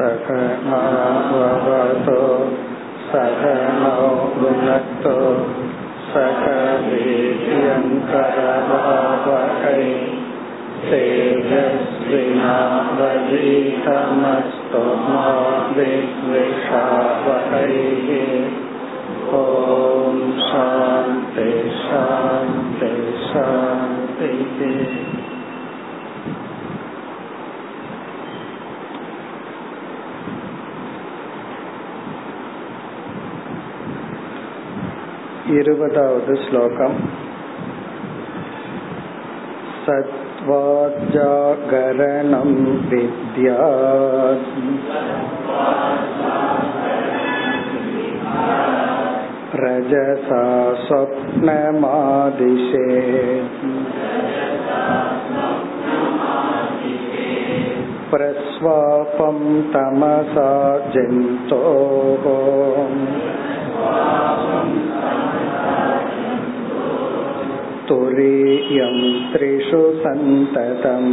सकनाववतो सकनो भुनक्तो सकवीर्यङ्करवावहै तेजस्विनावधीतमस्तु मा विद्विषावहैः ॐ शान्ति शान्ति शान्तिः இருபதாவது ஸ்லோகம் सत्त्वाजागरणं विद्यात् रजसा स्वप्नमादिशे प्रस्वापं तमसा जन्तोः तुरीयं त्रिषु सन्ततम्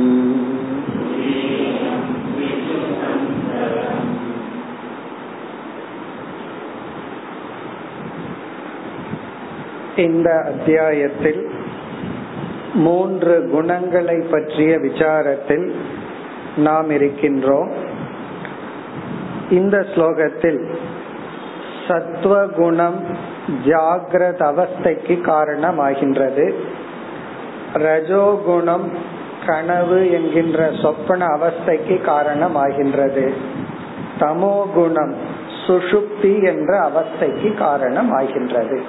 இந்த அத்தியாயத்தில் மூன்று குணங்களை பற்றிய விசாரத்தில் நாம் இருக்கின்றோம் இந்த ஸ்லோகத்தில் சத்துவகுணம் ஜாகிரத அவஸ்தைக்கு காரணமாகின்றது. ரஜோகுணம் கனவு என்கின்ற சொப்பன அவஸ்தைக்கு காரணமாகின்றது. தமோகுணம் சுஷுப்தி என்ற அவஸ்தைக்கு காரணமாகின்றது.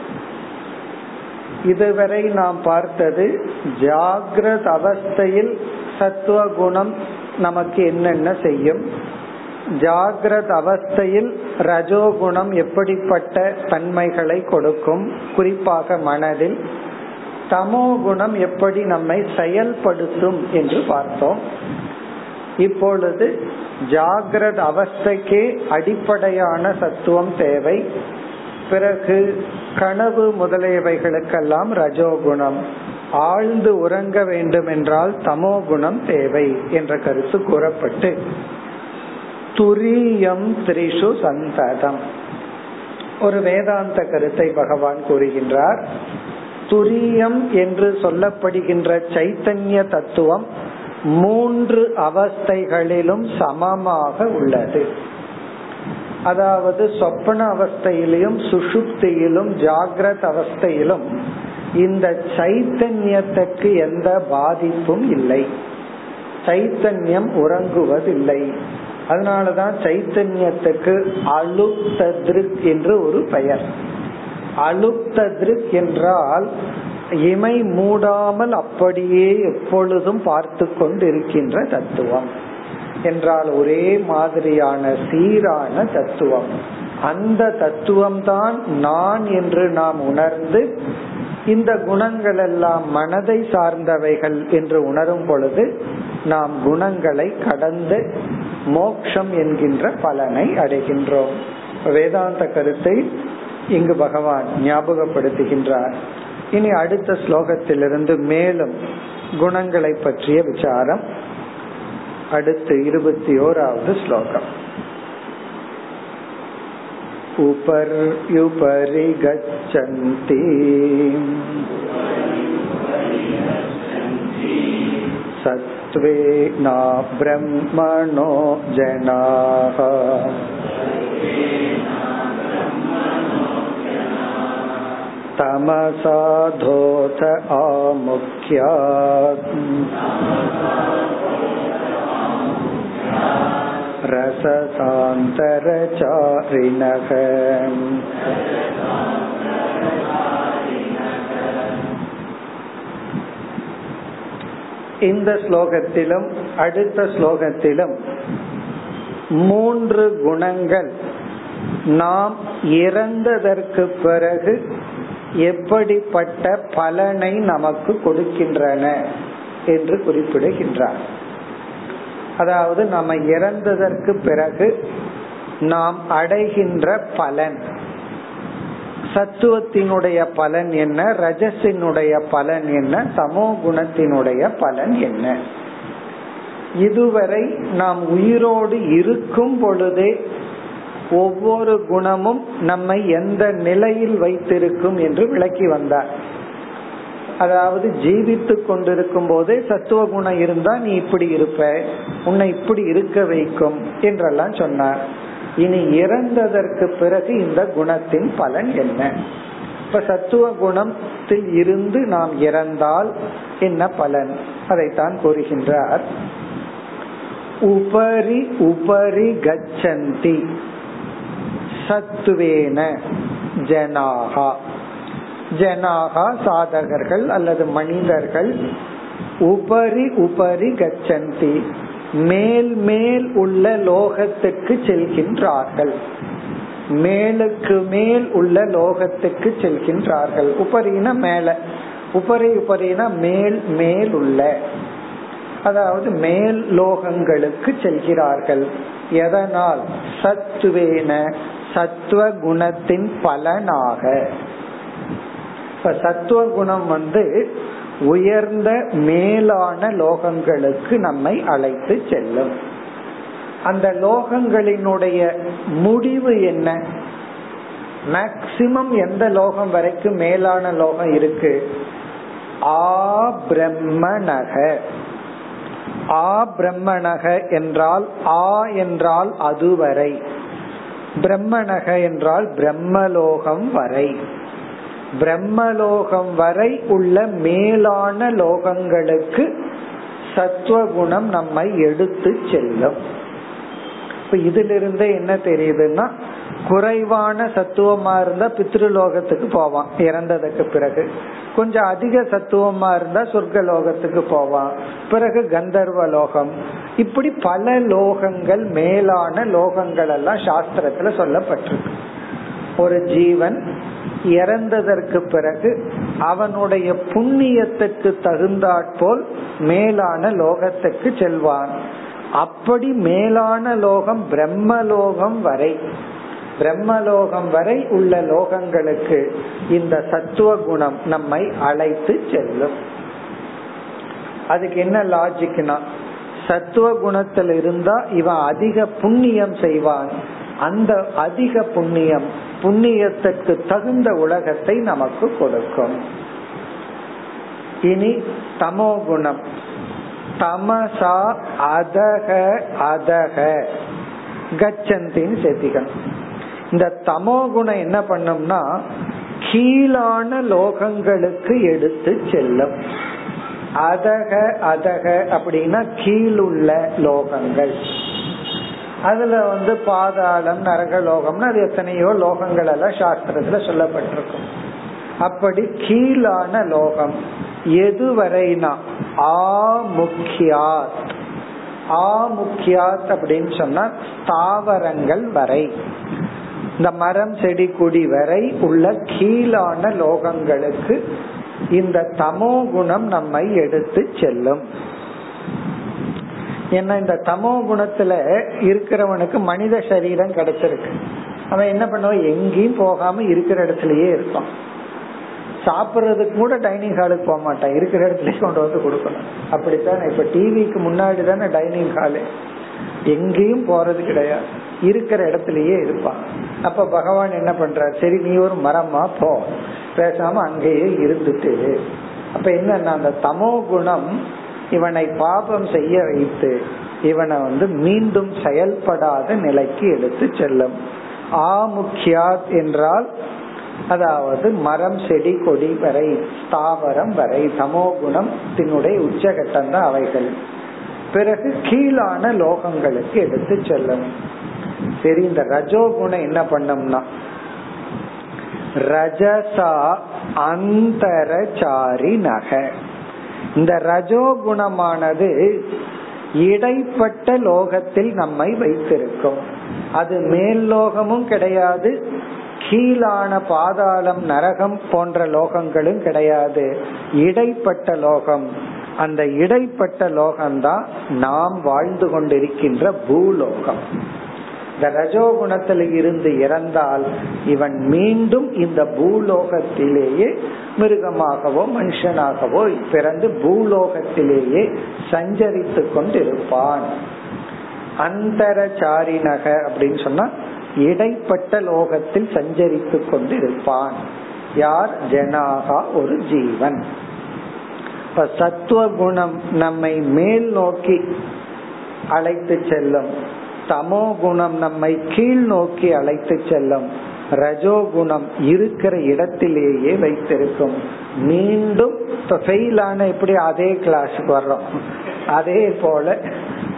இதுவரை நாம் பார்த்தது ஜாகிரத அவஸ்தையில் சத்துவகுணம் நமக்கு என்னென்ன செய்யும்? ஜாகிரத அவஸ்தையில் ரஜோகுணம் எப்படிப்பட்ட தன்மைகளை கொடுக்கும்? குறிப்பாக மனதில் தமோ குணம் எப்படி நம்மை செயல்படுத்தும் என்று பார்த்தோம். இப்பொழுது ஜாகிரத அவஸ்தைக்கே அடிப்படையான சத்துவம் தேவை. பிறகு கனவு முதலியவைகளுக்கெல்லாம் ரஜோகுணம். ஆழ்ந்து உறங்க வேண்டும் என்றால் தமோ குணம் தேவை என்ற கருத்து கூறப்பட்டு துரியம் திரிஷு சந்ததம். ஒரு வேதாந்த கருத்தை பகவான் கூறுகின்றார். துரியம் என்று சொல்லப்படுகின்ற சைத்தன்ய தத்துவம் மூன்று அவஸ்தைகளிலும் சமமாக உள்ளது. அதாவது சொப்பன அவஸ்தையிலும் சுஷுப்தியிலும் ஜாகிரத அவஸ்தையிலும் இந்த சைத்தன்யத்துக்கு எந்த பாதிப்பும் இல்லை. சைத்தன்யம் உறங்குவதில்லை. அதனாலதான் சைத்தன்யத்துக்கு அலுப்தத்ருக் என்று ஒரு பெயர். அலுப்தத்ருக் என்றால் இமை மூடாமல் அப்படியே எப்பொழுதும் பார்த்து கொண்டிருக்கின்ற தத்துவம் என்றால் ஒரே மாதிரியான சீரான தத்துவம். அந்த தத்துவம்தான் நான் என்று நாம் உணர்ந்து இந்த குணங்கள் எல்லாம் மனதை சார்ந்தவைகள் என்று உணரும் பொழுது நாம் குணங்களை கடந்து மோக்ஷம் என்கின்ற பலனை அடைகின்றோம். வேதாந்த கருத்தை இங்கு பகவான் ஞாபகப்படுத்துகின்றார். இனி அடுத்த ஸ்லோகத்திலிருந்து மேலும் குணங்களை பற்றிய விசாரம். அடுத்து இருபத்தி ஓராவது ஸ்லோகம். उपर्युपरि गच्छन्ति सत्त्वे न ब्रह्मणो जनाः। तमसाधोत आमुख्यात्। रससान्तरचारिणः இந்த ஸ்லோகத்திலும் அடுத்த ஸ்லோகத்திலும் மூன்று குணங்கள் நாம் இறந்ததற்கு பிறகு எப்படிப்பட்ட பலனை நமக்கு கொடுக்கின்றன என்று குறிப்பிடுகின்றார் அதாவது நம்ம இறந்ததற்கு பிறகு நாம் அடைகின்ற பலன். சத்துவத்தினுடைய பலன் என்ன? ரஜசினுடைய பலன் என்ன? சமோ குணத்தினுடைய பலன் என்ன? இதுவரை நாம் உயிரோடு இருக்கும் பொழுதே ஒவ்வொரு குணமும் நம்மை எந்த நிலையில் வைத்திருக்கும் என்று விளக்கி வந்தார். அதாவது ஜீவித்து கொண்டிருக்கும் போதே சத்துவ குணம் இருந்தா நீ இப்படி இருப்ப உன்னை இப்படி இருக்க வைக்கும் என்றெல்லாம் சொன்னார். இனி இறந்ததற்கு பிறகு இந்த குணத்தின் பலன் என்ன? இப்ப சத்துவ குணத்தில் இருந்து நாம் இறந்தால் என்ன பலன்? அதைத்தான் கூறுகின்றார். உபரி உபரி கச்சந்தி சத்துவேன ஜனாகா ஜனாகா சாதகர்கள் அல்லது மனிதர்கள் உபரி உபரி கச்சந்தி மேல் மேல் உள்ள லோகத்துக்கு செல்கின்றார்கள். மேலுக்கு மேல் உள்ள லோகத்துக்கு செல்கின்றார்கள். உபரின மேல உபரி உபரின மேல் மேல் உள்ள. அதாவது மேல் லோகங்களுக்கு செல்கிறார்கள். எதனால்? சத்துவேன சத்துவ குணத்தின் பலனாக. இப்ப சத்துவ குணம் வந்து உயர்ந்த மேலான லோகங்களுக்கு நம்மை அழைத்து செல்லும். அந்த லோகங்களினுடைய முடிவு என்ன? மேக்சிமம் எந்த லோகம் வரைக்கும் மேலான லோகம் இருக்கு? ஆ பிரம்மணக ஆ பிரம்மணக என்றால் ஆ என்றால் அதுவரை. பிரம்மணக என்றால் பிரம்மலோகம் வரை. பிரம்மலோகம் வரை உள்ள மேலான லோகங்களுக்கு சத்துவகுணம் நம்மை எடுத்து செல்லும். இப்ப இதிலிருந்து என்ன தெரியுதுன்னா குறைவான சத்துவமா இருந்தா பித்ருலோகத்துக்கு போவான் இறந்ததுக்கு பிறகு. கொஞ்சம் அதிக சத்துவமா இருந்தா சொர்க்க லோகத்துக்கு போவான் பிறகு கந்தர்வ லோகம். இப்படி பல லோகங்கள் மேலான லோகங்கள் எல்லாம் சாஸ்திரத்துல சொல்லப்பட்டிருக்கு. ஒரு ஜீவன் இறந்ததற்கு பிறகு அவனுடைய புண்ணியத்துக்கு தகுந்தாற்போல் மேலான லோகத்துக்கு செல்வான். அப்படி மேலான லோகம் பிரம்மலோகம் வரை பிரம்மலோகம் வரை உள்ள லோகங்களுக்கு இந்த சத்துவ குணம் நம்மை அழைத்து செல்லும். அதுக்கு என்ன லாஜிக்னா சத்துவ குணத்தில் இருந்தா இவன் அதிக புண்ணியம் செய்வான். அந்த அதிக புண்ணியம் புண்ணியத்திற்கு தகுந்த உலகத்தை நமக்கு கொடுக்கும். இனி தமோ குணம். தமசா அதக அதக. கச்சந்தின்னு சேர்த்திக்கணும் இந்த தமோ குணம் என்ன பண்ணும்னா கீழான லோகங்களுக்கு எடுத்து செல்லும். அதக அதக அப்படின்னா கீழுள்ள லோகங்கள். அதுல வந்து பாதாளம் நரகலோகம்னு அது எத்தனையோ லோகங்கள் எல்லாம் சாஸ்திரத்துல சொல்லப்பட்டிருக்கும். அப்படி கீழான லோகம் எதுவரைனா ஆ முக்கியாத் ஆ முக்கியாத் அப்படின்னு சொன்னா தாவரங்கள் வரை. இந்த மரம் செடி கொடி வரை உள்ள கீழான லோகங்களுக்கு இந்த தமோ குணம் நம்மை எடுத்து செல்லும். ஏன்னா இந்த தமோ குணத்துல இருக்கிறவனுக்கு மனித சரீரம் கிடைச்சிருக்கு. அவன் என்ன பண்ணுவான்? எங்கேயும் போகாம இருக்கிற இடத்துலயே இருப்பான். சாப்பிடுறதுக்கு கூட டைனிங் ஹாலுக்கு போக மாட்டான். இருக்கிற இடத்துல கொண்டு வந்து கொடுக்கணும். அப்படித்தான்? இப்ப டிவிக்கு முன்னாடி தானே டைனிங் ஹாலு எங்கேயும் போறது கிடையாது. இருக்கிற இடத்துலயே இருப்பான். அப்ப பகவான் என்ன பண்ற சரி நீ ஒரு மரமா போ. பேசாம அங்கேயே இருந்துட்டு. அப்ப என்ன அந்த தமோ குணம் இவனை பாபம் செய்ய வைத்து இவனை வந்து மீண்டும் செயல்படாத நிலைக்கு எடுத்து செல்லும். ஆமுக்கியாத் என்றால் அதாவது மரம் செடி கொடி வரை ஸ்தாவரம் வரை சமோகுணம் தினுடைய உச்சகட்டம் தான் அவைகள். பிறகு கீழான லோகங்களுக்கு எடுத்து செல்லும். சரி இந்த ரஜோகுணம் என்ன பண்ணோம்னா ரஜசா அந்தரச்சாரி நக இந்த ரஜோகுணமானது இடைப்பட்ட லோகத்தில் நம்மை வைத்திருக்கும். அது மேல் லோகமும் கிடையாது கீழான பாதாளம் நரகம் போன்ற லோகங்களும் கிடையாது. இடைப்பட்ட லோகம். அந்த இடைப்பட்ட லோகம்தான் நாம் வாழ்ந்து கொண்டிருக்கின்ற பூலோகம். இந்த ரஜோகுணத்தில் இருந்து இறந்தால் இவன் மீண்டும் இந்த பூலோகத்திலேயே மிருகமாகவோ மனுஷனாகவோ பிறந்து பூலோகத்திலேயே சஞ்சரித்து கொண்டிருப்பான். அந்தரச்சாரிணக அப்படின்னு சொன்னா இடைப்பட்ட லோகத்தில் சஞ்சரித்து கொண்டு இருப்பான் யார்? ஜனாகா ஒரு ஜீவன். இப்ப சத்துவ குணம் நம்மை மேல் நோக்கி அழைத்து செல்லும் தமோ குணம் நம்மை கீழ் நோக்கி அழைத்து செல்லும். ரஜோகுணம் இருக்கிற இடத்திலேயே வைத்திருக்கும். மீண்டும் இப்ப ஃபெயில் ஆன எப்படி அதே கிளாஸுக்கு வர்றோம். அதே போல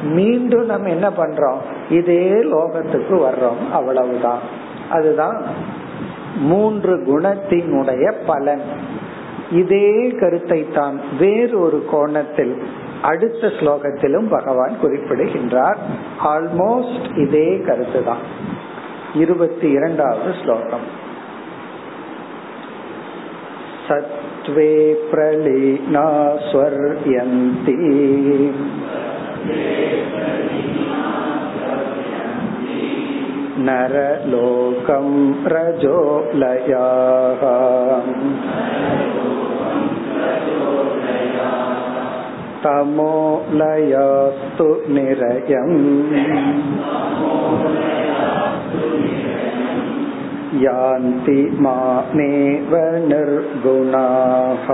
மீண்டும் நம்ம என்ன பண்றோம்? இதே லோகத்துக்கு வர்றோம். அவ்வளவுதான். அதுதான் மூன்று குணத்தினுடைய பலன். இதே கருத்தை தான் வேறு ஒரு கோணத்தில் அடுத்த ஸ்லோகத்திலும் பகவான் குறிப்பிடுகின்றார் ஆல்மோஸ்ட் இதே கருத்து தான் இருபத்தி இரண்டாவது ஸ்லோகம் சத்வே பிரலீனா ஸ்வர்யந்தி नरलोकं रजोलयाः तमोलयास्तु निरयम् यान्ति मामेव निर्गुणाः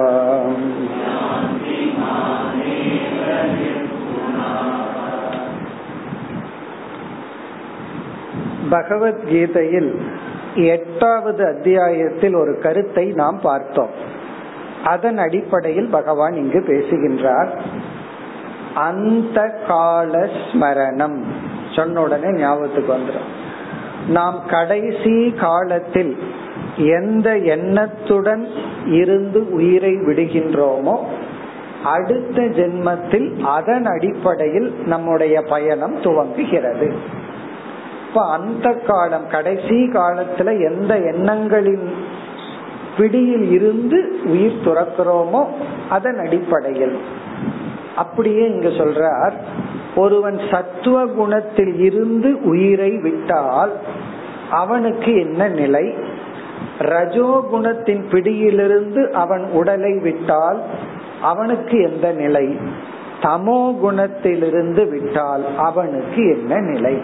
பகவத்கீதையில் எட்டாவது அத்தியாயத்தில் ஒரு கருத்தை நாம் பார்த்தோம் அதன் அடிப்படையில் பகவான் இங்கு பேசுகின்றார். அந்த கால ஸ்மரணம். சொன்ன உடனே ஞாபகத்துக்கு வந்துடும் நாம் கடைசி காலத்தில் எந்த எண்ணத்துடன் இருந்து உயிரை விடுகின்றோமோ அடுத்த ஜென்மத்தில் அதன் அடிப்படையில் நம்முடைய பயணம் துவங்குகிறது. இப்ப அந்த காலம் கடைசி காலத்துல எந்த எண்ணங்களின் பிடியில் இருந்து உயிர் துறக்கிறோமோ அதன் அடிப்படையில். அப்படியே இங்க சொல்றார் ஒருவன் சத்துவ குணத்தில் இருந்து உயிரை விட்டால் அவனுக்கு என்ன நிலை? ரஜோ குணத்தின் பிடியிலிருந்து அவன் உடலை விட்டால் அவனுக்கு எந்த நிலை? தமோ குணத்திலிருந்து விட்டால் அவனுக்கு என்ன நிலை?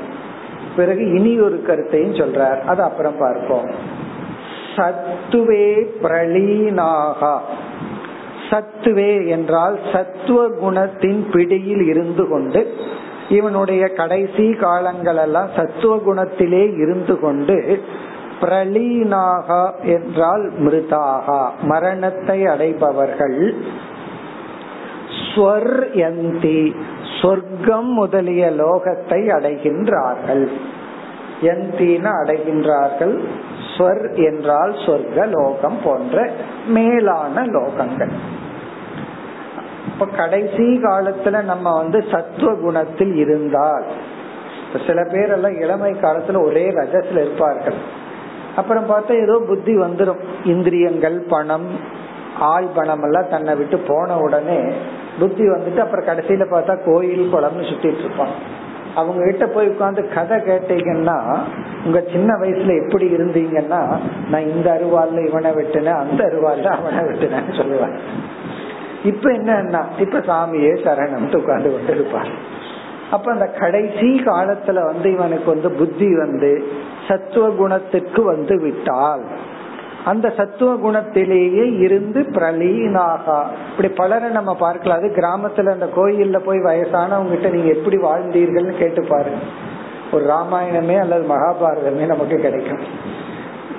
பிறகு இனி ஒரு கருத்தையும் சொல்றார். அது அப்புறம் பார்ப்போம். சத்துவே பிரலீனாகா சத்துவே என்றால் சத்துவ குணத்தின் பிடியில் இருந்து கொண்டு இவனுடைய கடைசி காலங்கள் எல்லாம் சத்துவ குணத்திலே இருந்து கொண்டு பிரளீனாகா என்றால் மிருதாகா மரணத்தை அடைபவர்கள். ஸ்வர்யந்தி சொர்க்கம் முதலிய லோகத்தை அடைகின்றார்கள். எந்தின அடைகின்றார்கள். ஸ்வர் என்றால் சொர்க்க லோகம் போன்ற மேலான லோகங்கள். இப்ப கடைசி காலத்துல நம்ம வந்து சத்துவ குணத்தில் இருந்தால் சில பேர் எல்லாம் இளமை காலத்துல ஒரே ரஜத்துல இருப்பார்கள். அப்புறம் பார்த்தா ஏதோ புத்தி வந்துடும் இந்திரியங்கள் பணம் ஆள் பணம் எல்லாம் தன்னை விட்டு போன உடனே புத்தி வந்துட்டு அப்புறம் கடைசியில பார்த்தா கோயில் குளம்னு சுத்திட்டு இருப்பான். அவங்க கிட்ட போய் உட்காந்து கதை கேட்டீங்கன்னா உங்க சின்ன வயசுல எப்படி இருந்தீங்கன்னா நான் இந்த அருவாள்ல இவனை விட்டுனேன் அந்த அருவாள்ல அவனை விட்டுனேன்னு சொல்லுவாங்க. இப்ப என்னன்னா இப்ப சாமியே சரணம் உட்கார்ந்து கொண்டு இருப்பார் அப்ப அந்த கடைசி காலத்துல வந்து இவனுக்கு வந்து புத்தி வந்து சத்துவ குணத்துக்கு வந்து விட்டால் அந்த சத்துவ குணத்திலேயே இருந்து பிரலீனாகா. இப்படி பலரை நம்ம பார்க்கலாம். அது கிராமத்துல அந்த கோயில்ல போய் வயசானவங்க கிட்ட நீங்க எப்படி வாழ்ந்தீர்கள்னு கேட்டு பாருங்க. ஒரு ராமாயணமே அல்லது மகாபாரதமே நமக்கு கிடைக்கும்.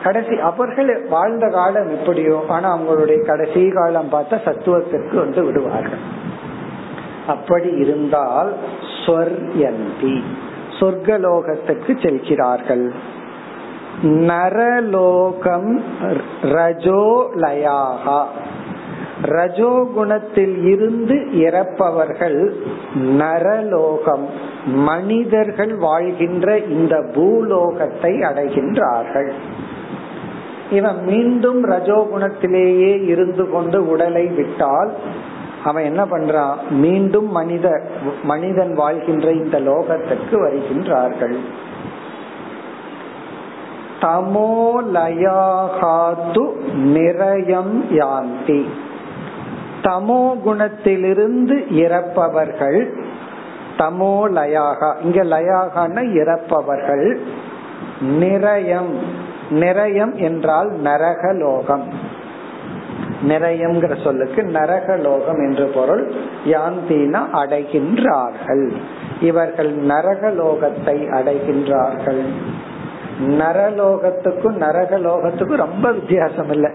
கடைசி அவர்கள் வாழ்ந்த காலம் எப்படியோ ஆனா அவங்களுடைய கடைசி காலம் பார்த்தா சத்துவத்திற்கு வந்து விடுவார்கள். அப்படி இருந்தால் சொர்யந்தி சொர்க்கலோகத்துக்கு செல்கிறார்கள். நரலோகம் ரஜோலயாகா ரஜோகுணத்தில் இருந்து இறப்பவர்கள் நரலோகம் மனிதர்கள் வாழ்கின்ற இந்த பூலோகத்தை அடைகின்றார்கள். இவன் மீண்டும் ரஜோகுணத்திலேயே இருந்து கொண்டு உடலை விட்டால் அவன் என்ன பண்றான்? மீண்டும் மனித மனிதன் வாழ்கின்ற இந்த லோகத்துக்கு வருகின்றார்கள். தமோலயாகாத்து நிரயம் யாந்தி. தமோ குணத்திலிருந்து இறப்பவர்கள் தமோலயாகா இங்க லயாகான இறப்பவர்கள். நிரயம். நிரயம் என்றால் நரகலோகம். நிறையங்கிற சொல்லுக்கு நரகலோகம் என்று பொருள். யாந்தினா அடைகின்றார்கள். இவர்கள் நரகலோகத்தை அடைகின்றார்கள். நரலோகத்துக்கும் நரக லோகத்துக்கும் ரொம்ப வித்தியாசம் இல்லை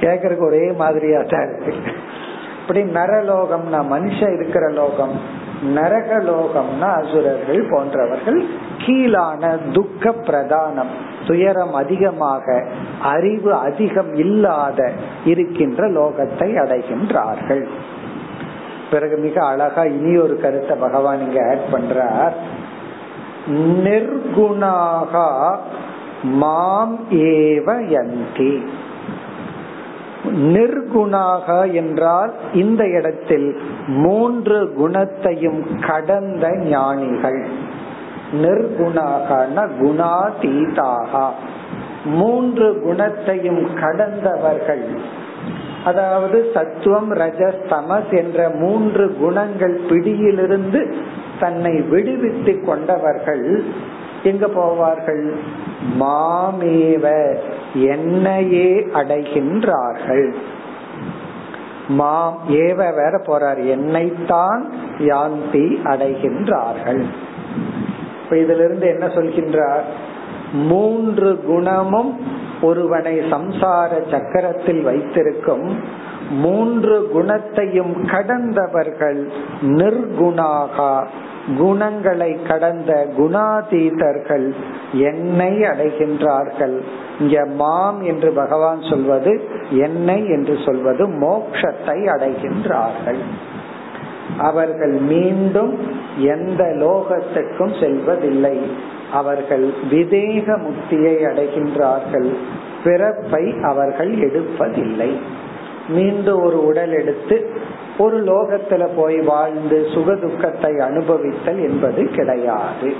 கேக்குறதுக்கு ஒரே மாதிரியா தான் இருக்கு. இப்படி நரலோகம்னா மனுஷன் இருக்கிற லோகம் நரக லோகம்னா அசுரர்கள் போன்றவர்கள் கீழான துக்க பிரதானம் துயரம் அதிகமாக அறிவு அதிகம் இல்லாத இருக்கின்ற லோகத்தை அடைகின்றார்கள். பிறகு மிக அழகா இனி ஒரு கருத்தை பகவான் இங்க ஆட் பண்றார். நிர்குணாகா மாம் ஏவ யந்தி. நிர்குணாக என்றால் இந்த இடத்தில் மூன்று குணத்தையும் கடந்த ஞானிகள். நிர்குணாகன குணாதீதாக. மூன்று குணத்தையும் கடந்தவர்கள். அதாவது சத்துவம் ரஜஸ் தமஸ் என்ற மூன்று குணங்கள் பிடியிலிருந்து தன்னை விடுவித்து கொண்டவர்கள் எங்க போவார்கள்? மாமேவ என்னையே அடைகின்றார்கள். மாம் ஏவ வேற போறார். என்னைத்தான் யாந்தி அடைகின்றார்கள். இப்ப இதிலிருந்து என்ன சொல்கின்றார்? மூன்று குணமும் ஒருவனை சம்சார சக்கரத்தில் வைத்திருக்கும் மூன்று குணத்தையும் கடந்தவர்கள் நிர்குணாகா. குணங்களை கடந்த குணாதீதர்கள் என்னை அடைகின்றார்கள். இங்க மாம் என்று பகவான் சொல்வது என்னை என்று சொல்வது மோக்ஷத்தை அடைகின்றார்கள். அவர்கள் மீண்டும் எந்த லோகத்துக்கும் செல்வதில்லை. அவர்கள் விதேக முக்தியை அடைகின்றார்கள். பிறப்பை அவர்கள் எடுப்பதில்லை. மீண்டும் ஒரு உடல் எடுத்து ஒரு லோகத்துல போய் வாழ்ந்து சுக துக்கத்தை அனுபவித்தல் என்பது கிடையாது.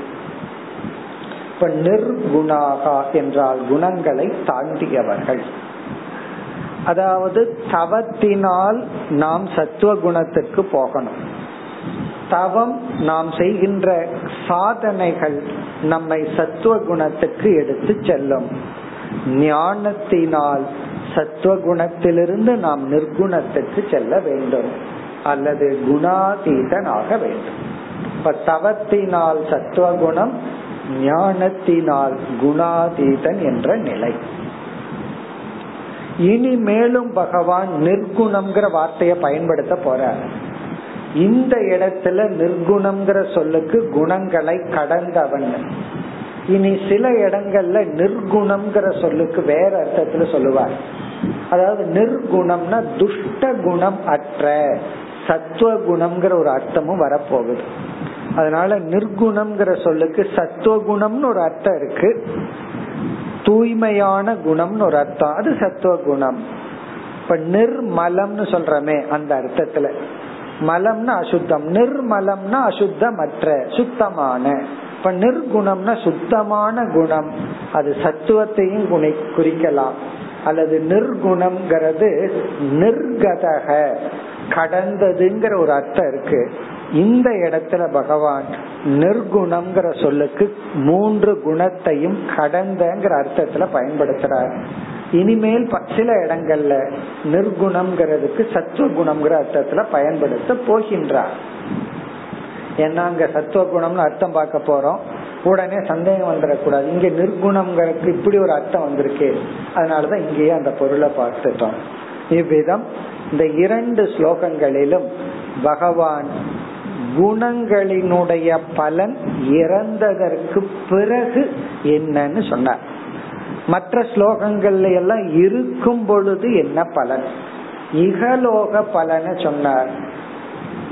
இப்ப நிர்குணாகா என்றால் குணங்களை தாண்டியவர்கள். அதாவது தவத்தினால் நாம் சத்துவ குணத்துக்கு போகணும். தவம் நாம் செய்கின்ற சாதனைகள் நம்மை சத்துவ குணத்துக்கு எடுத்து செல்லும். ஞானத்தினால் சத்துவ குணத்திலிருந்து நாம் நிர்குணத்துக்கு செல்ல வேண்டும். அல்லது குணாதீதனாக வேண்டும். இப்ப தவத்தினால் சத்துவ குணம் ஞானத்தினால் குணாதீதன் என்ற நிலை. இனி மேலும் பகவான் நிர்குணம்ங்கிற வார்த்தையை பயன்படுத்த போறார். இந்த இடத்துல நிர்குணம்ங்கிற சொல்லுக்கு குணங்களை கடந்தவன். இனி சில இடங்கள்ல நிர்குணம்ங்கிற சொல்லுக்கு வேற அர்த்தத்துல சொல்லுவார். அதாவது நிர்குணம்னா துஷ்ட குணம் அற்ற சத்துவ குணம்ங்கிற ஒரு அர்த்தமும் வரப்போகுது. அதனால நிர்குணம்ங்கிற சொல்லுக்கு சத்துவ குணம்னு ஒரு அர்த்தம் இருக்கு. தூய்மையான குணம்னு ஒரு அர்த்தம். அது சத்துவ குணம். இப்ப நிர்மலம்னு சொல்றமே அந்த அர்த்தத்துல. மலம்னா அசுத்தம். நிர்மலம்னா அசுத்தமற்ற சுத்தமான. இப்ப நிர்குணம்னா சுத்தமான குணம். அது சத்துவத்தையும் குணி குறிக்கலாம். அல்லது நிர்குணம்ங்கிறது நிர்கதக கடந்ததுங்கிற ஒரு அர்த்தம் இருக்கு. இந்த இடத்துல பகவான் நிர்குணம்ங்கிற சொல்லுக்கு மூன்று குணத்தையும் கடந்தங்கிற அர்த்தத்துல பயன்படுத்துறார். இனிமேல் சில இடங்கள்ல நிர்குணம்ங்கிறதுக்கு சத்துவ குணம்ங்கிற அர்த்தத்துல பயன்படுத்த போகின்றார். ஏன்னா அங்க சத்துவ குணம்னு அர்த்தம் பார்க்க போறோம். உடனே சந்தேகம் வந்துடக்கூடாது. இங்க நிர்குணம்ங்கிறதுக்கு இப்படி ஒரு அர்த்தம் வந்திருக்கு. அதனாலதான் இங்கேயே அந்த பொருளை பார்த்துட்டோம். இவ்விதம் இந்த இரண்டு ஸ்லோகங்களிலும் பகவான் குணங்களினுடைய பலன் இறந்ததற்கு பிறகு என்னன்னு சொன்னார். மற்ற ஸ்லோகங்கள்ல எல்லாம் இருக்கும் பொழுது என்ன பலன்? இகலோக பலனை சொன்னார்.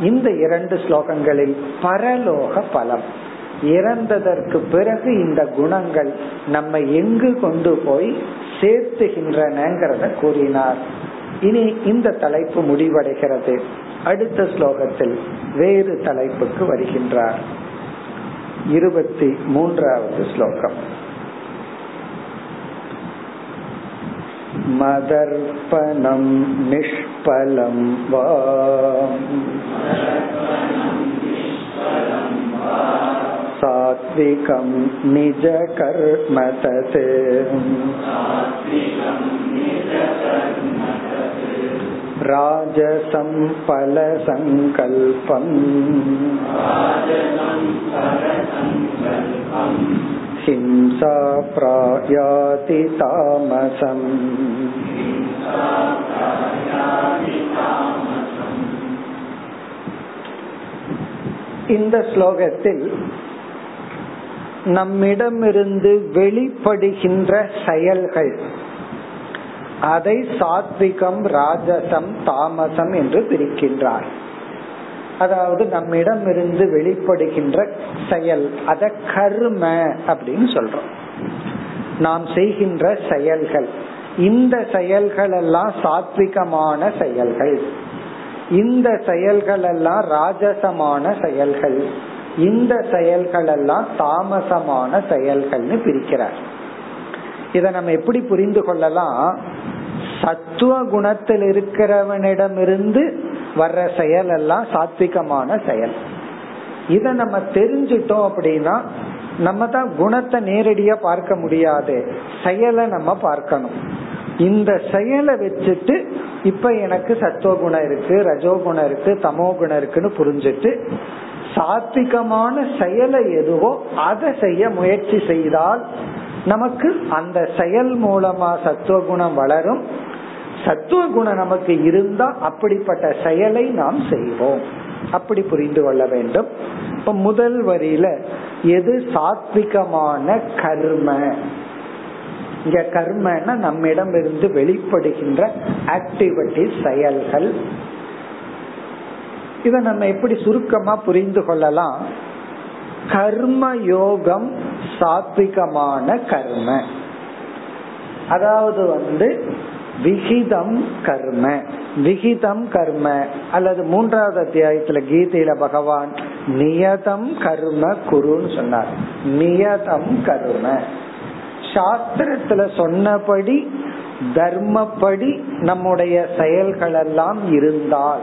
இந்த இரண்டு ஸ்லோகங்களில் பரலோக பலம். இறந்ததற்கு பிறகு இந்த குணங்கள் நம்ம எங்கு கொண்டு போய் சேர்த்துகின்றனங்கிறத கூறினார். இனி இந்த தலைப்பு முடிவடைகிறது. அடுத்த ஸ்லோகத்தில் வேறு தலைப்புக்கு வருகின்றார். இருபத்தி மூன்றாவது ஸ்லோகம். मदर्पणं निष्फलं वा सात्विकं निजकर्म तत् राजसं फलसङ्कल्पम् हिंसा प्रायाति तामसम् இந்த ஸ்லோகத்தில் நம்மிடமிருந்து வெளிப்படுகின்ற செயல்கள் அதை சாத்விகம் ராஜசம் தாமசம் என்று பிரிக்கின்றார் அதாவது நம்மிடம் இருந்து வெளிப்படுகின்ற செயல். அத கர்ம அப்படின்னு சொல்றோம். நாம் செய்கின்ற செயல்கள். இந்த செயல்கள் எல்லாம் சாத்விகமான செயல்கள். இந்த செயல்கள் எல்லாம் ராஜசமான செயல்கள். இந்த செயல்கள் எல்லாம் தாமசமான செயல்கள்னு பிரிக்கிறார். இத நம்ம எப்படி புரிந்து கொள்ளலாம்? சத்துவ குணத்தில் இருக்கிறவனிடமிருந்து வர்ற செயல் எல்லாம் சாத்விகமான செயல். இத நம்ம தெரிஞ்சிட்டோம் அப்படின்னா நம்ம தான் குணத்தை நேரடியா பார்க்க முடியாது. செயலை நம்ம பார்க்கணும். இந்த செயலை வச்சுட்டு இப்ப எனக்கு சத்துவ குணம் இருக்கு ரஜோகுணம் இருக்கு தமோ குணம் இருக்குன்னு புரிஞ்சிட்டு சாத்விகமான செயலை எதுவோ அதை செய்ய முயற்சி செய்தால் நமக்கு அந்த செயல் மூலமா சத்துவ குணம் வளரும். சத்துவ குணம் நமக்கு இருந்தா அப்படிப்பட்ட செயலை நாம் செய்வோம். அப்படி புரிந்து கொள்ள வேண்டும். இப்ப முதல் வரியில எது சாத்விகமான கர்ம? இங்க கர்மன்னா நம்மிடம் இருந்து வெளிப்படுகின்ற ஆக்டிவிட்டி செயல்கள். இத நம்ம எப்படி சுருக்கமா புரிந்து கொள்ளலாம்? கர்ம யோகம் சாத்விகமான கர்ம. அதாவது வந்து விகிதம் கர்ம. விகிதம் கர்ம. அல்லது மூன்றாவது அத்தியாயத்துல கீதையில பகவான் நியதம் கர்ம குருன்னு சொன்னார். நியதம் கர்ம. சாஸ்திரத்துல சொன்னபடி தர்மப்படி நம்முடைய செயல்கள் எல்லாம் இருந்தால்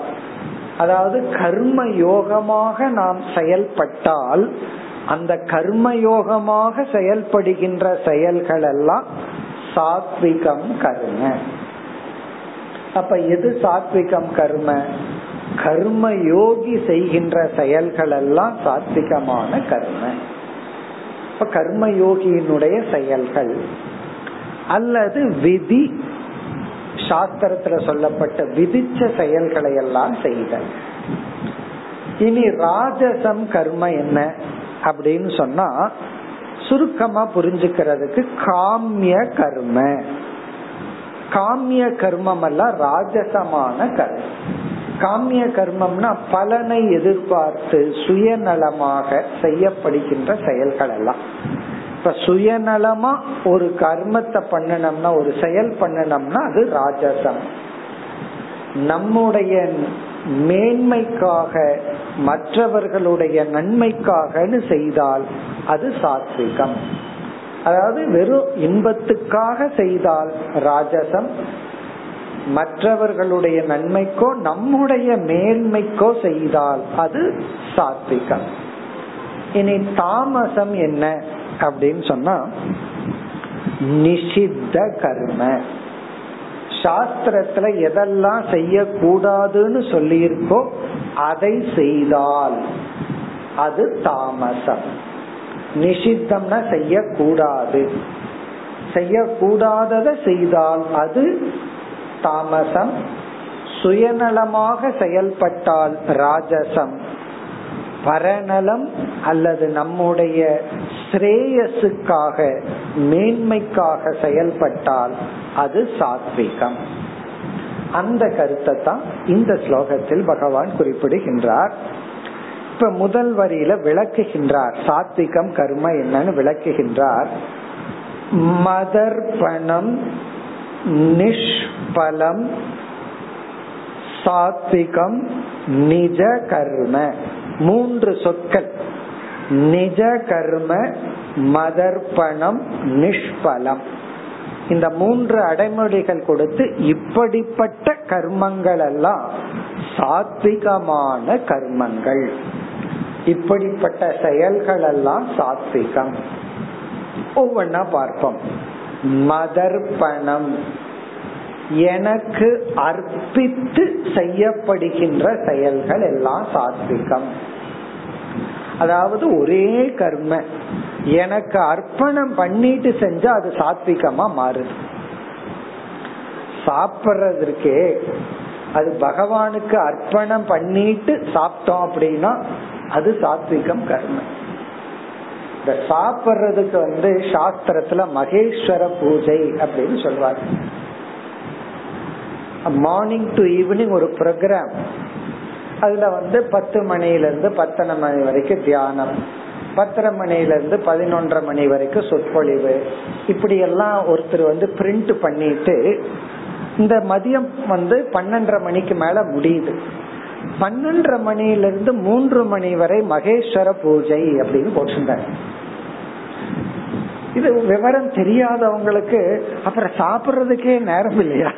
அதாவது கர்ம யோகமாக நாம் செயல்பட்டால் அந்த கர்ம யோகமாக செயல்படுகின்ற செயல்கள் எல்லாம் சாத்விகம் கர்ம. அப்ப எது சாத்விகம் கர்ம? கர்ம யோகி செய்கின்ற செயல்கள் எல்லாம் சாத்விகமான கர்ம. இப்ப கர்ம யோகியினுடைய செயல்கள். அல்லது விதி சாஸ்திரத்துல சொல்லப்பட்ட விதிச்ச செயல்களை எல்லாம் செய்தல். இனி ராஜசம் கர்ம என்ன? அப்படின்னு சொன்னா சுருக்கமா புரிஞ்சுக்கிறதுக்கு காமிய கர்ம. காமிய கர்மம் எல்லாம் ராஜசமான கர்மம் காமிய கர்மம்னா பலனை எதிர்பார்த்து சுயநலமாக செய்யப்படுகின்ற செயல்கள் எல்லாம் இப்ப சுயநலமா ஒரு கர்மத்தை பண்ணணும்னா ஒரு செயல் பண்ணணும்னா அது ராஜசம். நம்முடைய மேன்மைக்காக மற்றவர்களுடைய நன்மைக்காகனு செய்தால் அது சாத்விகம். அதாவது வெறும் இன்பத்துக்காக செய்தால் ராஜசம் மற்றவர்களுடைய நன்மைக்கோ நம்முடைய மேன்மைக்கோ செய்தால் அது சாத்விகம். இனி தாமசம் என்ன அப்படின்னு சொன்னா நிஷித்த கர்ம. சாஸ்திரத்துல எதெல்லாம் செய்யக்கூடாதுன்னு சொல்லியிருக்கோ அதை செய்தால் அது தாமசம். நிஷித்தம்னா செய்யக்கூடாது. செய்யக்கூடாததை செய்தால் அது தாமசம். சுயநலமாக செயல்பட்டால் ராஜசம். பரநலம் அல்லது நம்முடைய ஸ்ரேயஸுக்காக மேன்மைக்காக செயல்பட்டால் அது சாத்விகம். அந்த கருத்தை தான் இந்த ஸ்லோகத்தில் பகவான் குறிப்பிடுகின்றார். இப்ப முதல் வரியில விளக்குகின்றார் சாத்விகம் கர்ம என்னன்னு விளக்குகின்றார். மதர்ப்பணம் நிஷ்பலம் சாத்விகம் நிஜ கர்ம. மூன்று சொற்கள். நிஜ கர்ம மதர்ப்பணம் நிஷ்பலம். இந்த மூன்று அடைமொழிகள் கொடுத்து இப்படிப்பட்ட கர்மங்கள் எல்லாம் சாத்விகமான கர்மங்கள். இப்படிப்பட்ட செயல்கள் எல்லாம் சாத்விகம். ஒவ்வொன்னா பார்ப்போம். மதர்ப்பணம். எனக்கு அர்ப்பித்து செய்யப்படுகின்ற செயல்கள் எல்லாம் சாத்விகம். அதாவது ஒரே கர்ம. எனக்கு அர்ப்பணம் பண்ணிட்டு செஞ்சா அது சாத்விகமா மாறுது. சாப்பிட்றதுக்கே அது பகவானுக்கு அர்ப்பணம் பண்ணிட்டு சாப்பிட்டோம் அப்படின்னா அது சாத்விகம் கர்மம். இந்த சாப்பிட்றதுக்கு வந்து சாஸ்திரத்துல மகேஸ்வர பூஜை அப்படின்னு சொல்வாங்க. மார்னிங் டு ஈவினிங் ஒரு ப்ரோக்ராம் அதுல வந்து பத்து மணில இருந்து பத்தனை மணி வரைக்கும் தியானம். பத்தரை மணில இருந்து பதினொன்றரை மணி வரைக்கும் சொற்பொழிவு. இப்படி எல்லாம் ஒருத்தர் வந்து பிரிண்ட் பண்ணிட்டு இந்த மதியம் வந்து பன்னெண்டரை மணிக்கு மேல முடியுது. பன்னெண்டரை மணில இருந்து மூன்று மணி வரை மகேஸ்வர பூஜை அப்படின்னு போட்டிருந்தாங்க இது விவரம் தெரியாதவங்களுக்கு அப்புறம் சாப்பிடுறதுக்கே நேரம் இல்லையா?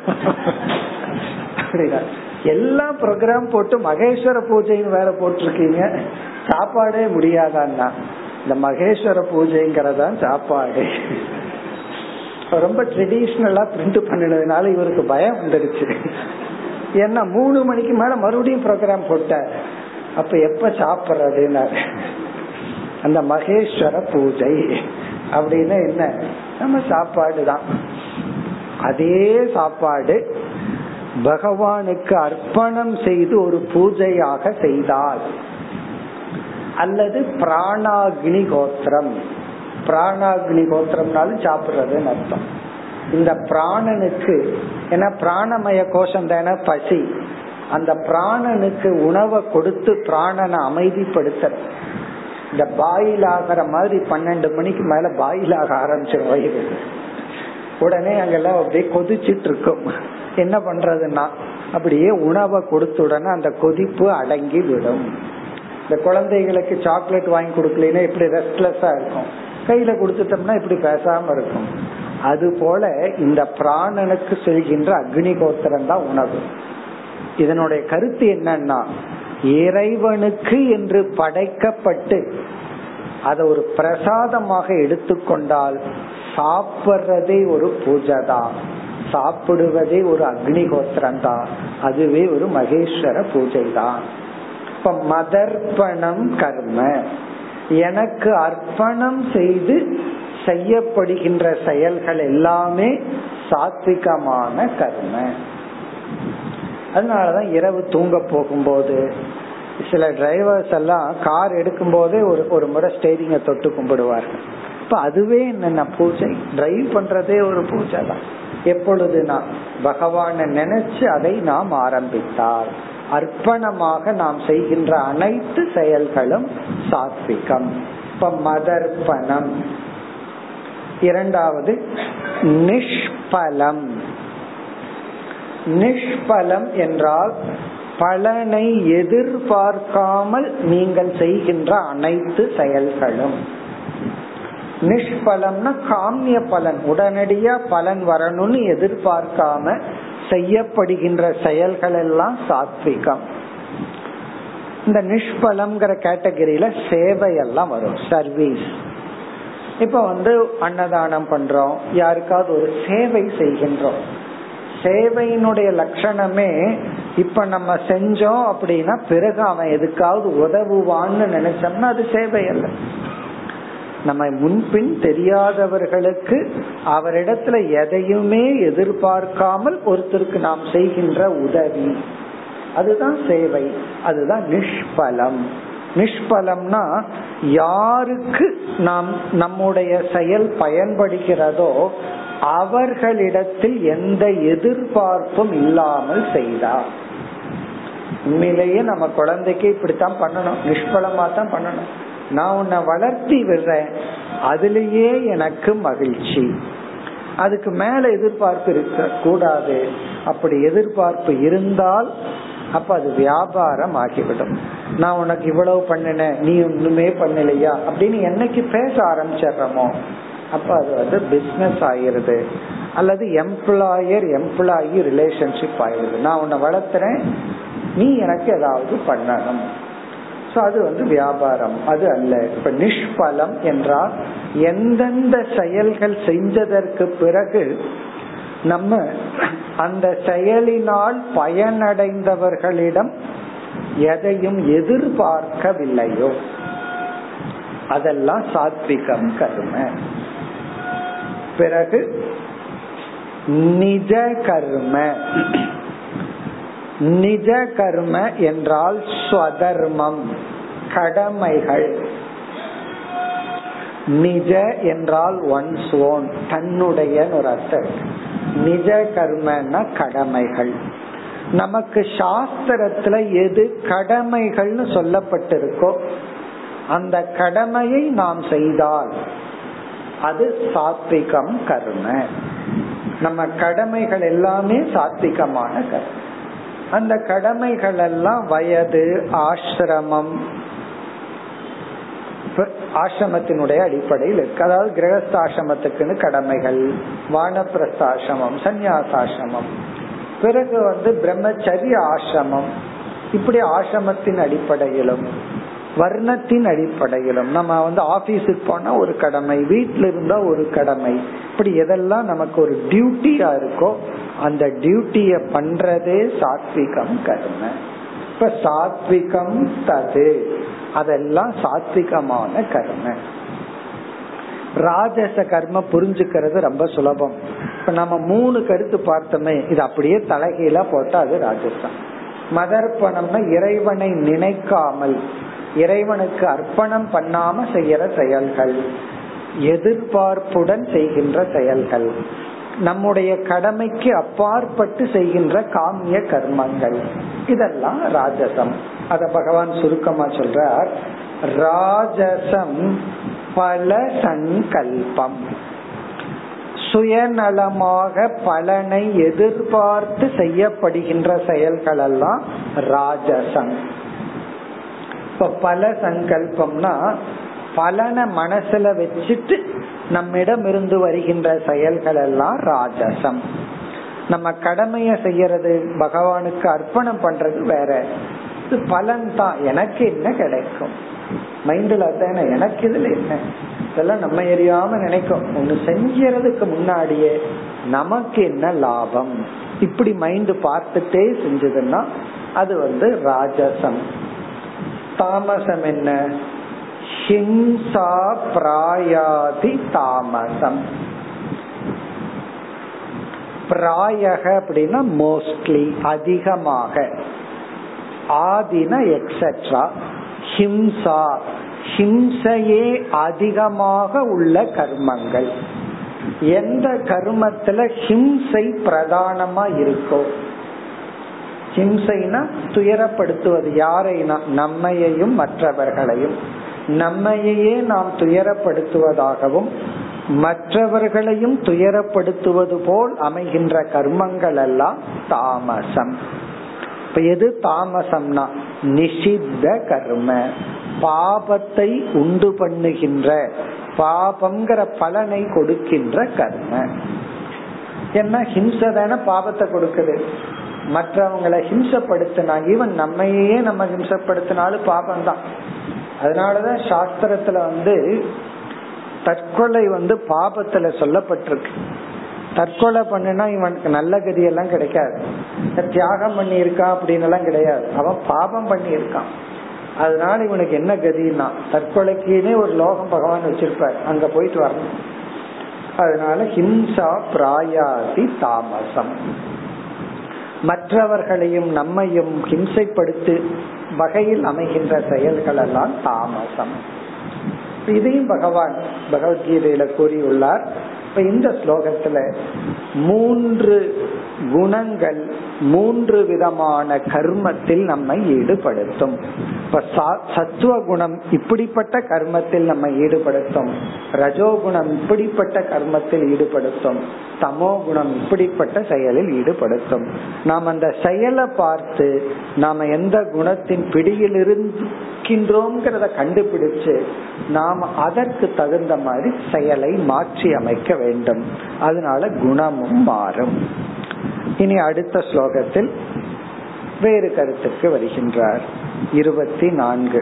அப்படிதான். எல்லா ப்ரோக்ராம் போட்டு மகேஸ்வர பூஜைன்னு வேற போட்டிருக்கீங்க. சாப்பாடே முடியாதான்னா? இந்த மகேஸ்வர பூஜைங்கிறதான் சாப்பாடு. ரொம்ப ட்ரெடிஷ்னலா பிரிண்ட் பண்ணினதுனால இவருக்கு பயம் வந்துடுச்சு. ஏன்னா மூணு மணிக்கு மேல மறுபடியும் ப்ரோக்ராம் போட்ட அப்ப எப்ப சாப்பிடுறதுன்னு அந்த மகேஸ்வர பூஜை அப்படின்னு என்ன? நம்ம சாப்பாடு தான் அதே சாப்பாடு பகவானுக்கு அர்ப்பணம் செய்து ஒரு பூஜையாக செய்தால் அல்லது பிராணாகினி கோத்திரம். பிராணாகினி கோத்திரம்னாலும் சாப்பிடுறதுன்னு அர்த்தம். இந்த பிராணனுக்கு ஏன்னா பிராணமய கோஷம் தானே பசி. அந்த பிராணனுக்கு உணவை கொடுத்து பிராணனை அமைதிப்படுத்த இந்த பாயில் ஆகிற மாதிரி பன்னெண்டு மணிக்கு மேல பாயில் ஆக ஆரம்பிச்சிடும் வயிறு. உடனே அங்கெல்லாம் அப்படியே கொதிச்சிட்டு இருக்கும் என்ன பண்றதுன்னா அப்படியே உணவை கொடுத்த உடனே அந்த கொதிப்பு அடங்கி விடும் இந்த குழந்தைகளுக்கு சாக்லேட் வாங்கி கொடுக்கலன்னா இப்படி ரெஸ்ட்லெஸ்ஸா இருக்கும்? கையில கொடுத்துட்டோம்னா இப்படி பேசாம இருக்கும். அது போல இந்த பிராணனுக்கு செல்கின்ற அக்னி கோத்திரம் தான் உணவு. இதனுடைய கருத்து என்னன்னா இறைவனுக்கு என்று படைக்கப்பட்டு அதை ஒரு பிரசாதமாக எடுத்துக்கொண்டால் சாப்பிடுறதே ஒரு பூஜை தான் சாப்பிடுவதே ஒரு அக்னி கோத்திரம் தான் அதுவே ஒரு மகேஸ்வர பூஜை தான் இப்ப மதர்ப்பணம் கர்ம. எனக்கு அர்ப்பணம் செய்து செய்யப்படுகின்ற செயல்கள் எல்லாமே சாத்விகமான கர்ம. அதனாலதான் இரவு தூங்க போகும்போது சில டிரைவர்ஸ் எல்லாம் கார் எடுக்கும் போதே ஒரு ஒரு முறை ஸ்டேரிங்க தொட்டு கும்பிடுவார்கள். இப்ப அதுவே என்னென்ன பூஜை? டிரைவ் பண்றதே ஒரு பூஜை தான் எப்பொழுதுனா பகவான நினைச்சு அதை நாம் ஆரம்பித்தார் அர்ப்பணமாக நாம் செய்கின்ற அனைத்து செயல்களும் சாத்விகம். இப்ப மதர்ப்பணம். இரண்டாவது நிஷ்பலம். நிஷ்பலம் என்றால் பலனை எதிர்பார்க்காமல் நீங்கள் செய்கின்ற அனைத்து செயல்களும். நிஷ்பலம்னா காமிய பலன். உடனடியா பலன் வரணும்னு எதிர்பார்க்காம செய்யப்படுகின்ற செயல்கள் எல்லாம் சாத்விகம். இந்த நிஷ்பலம்ங்கிற கேட்டகரியில சேவை எல்லாம் வரும் சர்வீஸ் இப்ப வந்து அன்னதானம் பண்றோம் யாருக்காவது ஒரு சேவை செய்கின்றோம். சேவையினுடைய லட்சணமே இப்ப நம்ம செஞ்சோம் அப்படின்னா பிறகு அவன் எதுக்காவது உதவுவான்னு நினைச்சோம்னா அது சேவை அல்ல. நம்ம முன்பின் தெரியாதவர்களுக்கு அவரிடத்துல எதையுமே எதிர்பார்க்காமல் ஒருத்தருக்கு நாம் செய்கின்ற உதவி. அதுதான் சேவை. அதுதான் நிஷ்பலம். நிஷ்பலம்னா யாருக்கு நாம் நம்முடைய செயல் பயன்படுகிறதோ அவர்களிடத்தில் எந்த எதிர்பார்ப்பும் இல்லாமல் செய்தார். உண்மையிலேயே நம்ம குழந்தைக்கு இப்படித்தான் பண்ணணும். நிஷ்பலமா தான் பண்ணணும். நான் உன்னை வளர்த்தி விடுறேன். அதுலேயே எனக்கு மகிழ்ச்சி. அதுக்கு மேல எதிர்பார்ப்பு இருக்க கூடாது அப்படி எதிர்பார்ப்பு இருந்தால் அப்ப அது வியாபாரம் ஆகிவிடும் நான் உனக்கு இவ்வளவு பண்ணினேன் நீ ஒண்ணுமே பண்ணலையா? அப்படின்னு என்னைக்கு பேச ஆரம்பிச்சிடுறோமோ அப்ப அது வந்து பிசினஸ் ஆயிருது அல்லது எம்ப்ளாயர் எம்ப்ளாயி ரிலேஷன்ஷிப் ஆயிருது நான் உன்னை வளர்த்துறேன் நீ எனக்கு ஏதாவது பண்ணணும். அது வந்து வியாபாரம். அது அல்ல. இப்ப நிஷ்பலம் என்றால் எந்தெந்த செயல்கள் செஞ்சதற்கு பிறகு நம்ம அந்த செயலினால் பயனடைந்தவர்களிடம் எதையும் எதிர்பார்க்கவில்லையோ. அதெல்லாம் சாத்விகம் கர்ம. பிறகு நிஜ கர்ம. நிஜ கர்ம என்றால் ஸ்வதர்மம் கடமைகள். நிஜ என்றால் ஒன்ஸ் ஓன் தன்னுடைய ஒரு அர்த்தம். நிஜ கர்மன்னா கடமைகள். நமக்கு சாஸ்திரத்துல எது கடமைகள்னு சொல்லப்பட்டிருக்கோ அந்த கடமையை நாம் செய்தால் அது சாத்விகம் கர்ம. நம்ம கடமைகள் எல்லாமே சாத்விகமான கர்மம் அந்த கடமைகள் எல்லாம் வயது ஆசிரமம். ஆசிரமத்தினுடைய அடிப்படையில் இருக்கு. அதாவது கிரகஸ்தாசிரமத்துக்குன்னு கடமைகள் வானப்பிரஸ்தாசிரமம் சந்நியாசாசிரமம். பிறகு வந்து பிரம்மச்சரிய ஆசிரமம். இப்படி ஆசிரமத்தின் அடிப்படையிலும் வர்ணத்தின் அடிப்படையிலும். நம்ம வந்து ஆபீஸுக்கு போனா ஒரு கடமை வீட்டில இருந்தா ஒரு கடமை. இப்படி எதெல்லாம் நமக்கு ஒரு டியூட்டியா இருக்கோ அந்த டியூட்டிய பண்றதே சாத்விகம் கர்ம. இப்ப சாத்விகம் தது. அதெல்லாம் சாத்விகமான கர்ம. ராஜச கர்ம புரிஞ்சுக்கிறது ரொம்ப சுலபம். இப்ப நம்ம மூணு கருத்து பார்த்தோமே இது அப்படியே தலைகீழா போட்டா அது ராஜசம். மதர்ப்பணம்னா இறைவனை நினைக்காமல் இறைவனுக்கு அர்ப்பணம் பண்ணாம செய்யற செயல்கள் எதிர்பார்ப்புடன் செய்கின்ற செயல்கள் நம்முடைய கடமைக்கு அப்பாற்பட்டு செய்கின்ற காமிய கர்மங்கள் இதெல்லாம் ராஜசம். அத பகவான் சுருக்கமா சொல்றார். ராஜசம் பல சங்கல்பம். சுயநலமாக பலனை எதிர்பார்த்து செய்யப்படுகின்ற செயல்கள் எல்லாம் ராஜசம். இப்ப பல சங்கல்பம்னா பலனை மனசுல வச்சுட்டு நம்மிடம் இருந்து வருகின்ற செயல்கள் எல்லாம் ராஜசம். நம்ம கடமைய செய்யறது பகவானுக்கு அர்ப்பணம் பண்றது வேற. இது பலன் தான். எனக்கு என்ன கிடைக்கும்? மைண்ட்ல தானே எனக்கு இதுல என்ன? இதெல்லாம் நம்ம எரியாம நினைக்கும். ஒண்ணு செஞ்சதுக்கு முன்னாடியே நமக்கு என்ன லாபம்? இப்படி மைண்ட் பார்த்துட்டே செஞ்சதுன்னா அது வந்து ராஜசம். தாமசம் என்ன? ஹிம்சா பிராயாதி தாமசம். பிராயக அப்படின்னா மோஸ்ட்லி அதிகமாக. ஆதின எக்ஸெட்ரா ஹிம்சா ஹிம்சையே அதிகமாக உள்ள கர்மங்கள். எந்த கர்மத்துல ஹிம்சை பிரதானமா இருக்கோ ஹிம்சைனா துயரப்படுத்துவது யாரைனா? நம்மையையும் மற்றவர்களையும். நம்மையே நாம் துயரப்படுத்துவதாகவும் மற்றவர்களையும் துயரப்படுத்துவது போல் அமைகின்ற கர்மங்கள் எல்லாம் தாமசம். இப்ப எது தாமசம்னா? நிஷித்த கர்ம. பாபத்தை உண்டு பண்ணுகின்ற பாபம்ங்கிற பலனை கொடுக்கின்ற கர்ம. என்ன ஹிம்சை தானே பாபத்தை கொடுக்குது. மற்றவங்களை ஹிம்சப்படுத்தினா ஈவன் நம்மையே நம்ம ஹிம்சப்படுத்தினாலும் பாபம் தான் அதனாலதான் சாஸ்திரத்துல வந்து தற்கொலை வந்து பாபத்துல சொல்லப்பட்டிருக்கு. தற்கொலை பண்ணுனா இவனுக்கு நல்ல கதியெல்லாம் கிடைக்காது. தியாகம் பண்ணி இருக்கான் அப்படின்னு எல்லாம் கிடையாது. அவன் பாபம் பண்ணி இருக்கான் அதனால இவனுக்கு என்ன கதின்னா தற்கொலைக்குன்னே ஒரு லோகம் பகவான் வச்சிருப்பார். அங்க போயிட்டு வரணும். அதனால ஹிம்சா பிராயாதி தாமசம். மற்றவர்களையும் நம்மையும் ஹிம்சைப்படுத்து வகையில் அமைகின்ற செயல்கள் எல்லாம் தாமசம். இதையும் பகவான் பகவத்கீதையில கூறியுள்ளார். இப்ப இந்த ஸ்லோகத்துல மூன்று குணங்கள் மூன்று விதமான கர்மத்தில் நம்மை ஈடுபடுத்தும். இப்ப சத்துவ குணம் இப்படிப்பட்ட கர்மத்தில் நம்மை ஈடுபடுத்தும். ரஜோகுணம் இப்படிப்பட்ட கர்மத்தில் ஈடுபடுத்தும். தமோ குணம் இப்படிப்பட்ட செயலில் ஈடுபடுத்தும். நாம் அந்த செயலை பார்த்து நாம எந்த குணத்தின் பிடியில் இருக்கின்றோங்கிறத கண்டுபிடிச்சு நாம் அதற்கு தகுந்த மாதிரி செயலை மாற்றி அமைக்க வேண்டும். அதனால குணமும் மாறும். இனி அடுத்த ஸ்லோகத்தில் வேறு கருத்துக்கு வருகின்றார் இருபத்தி நான்கு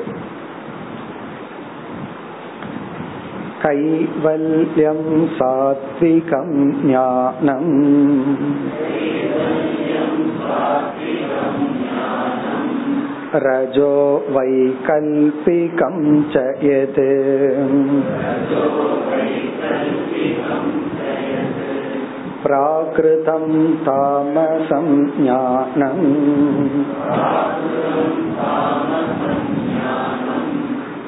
कैवल्यं सात्विकं ज्ञानम् रजो वैकल्पिकं च यत् प्राकृतं तामसं ज्ञानम्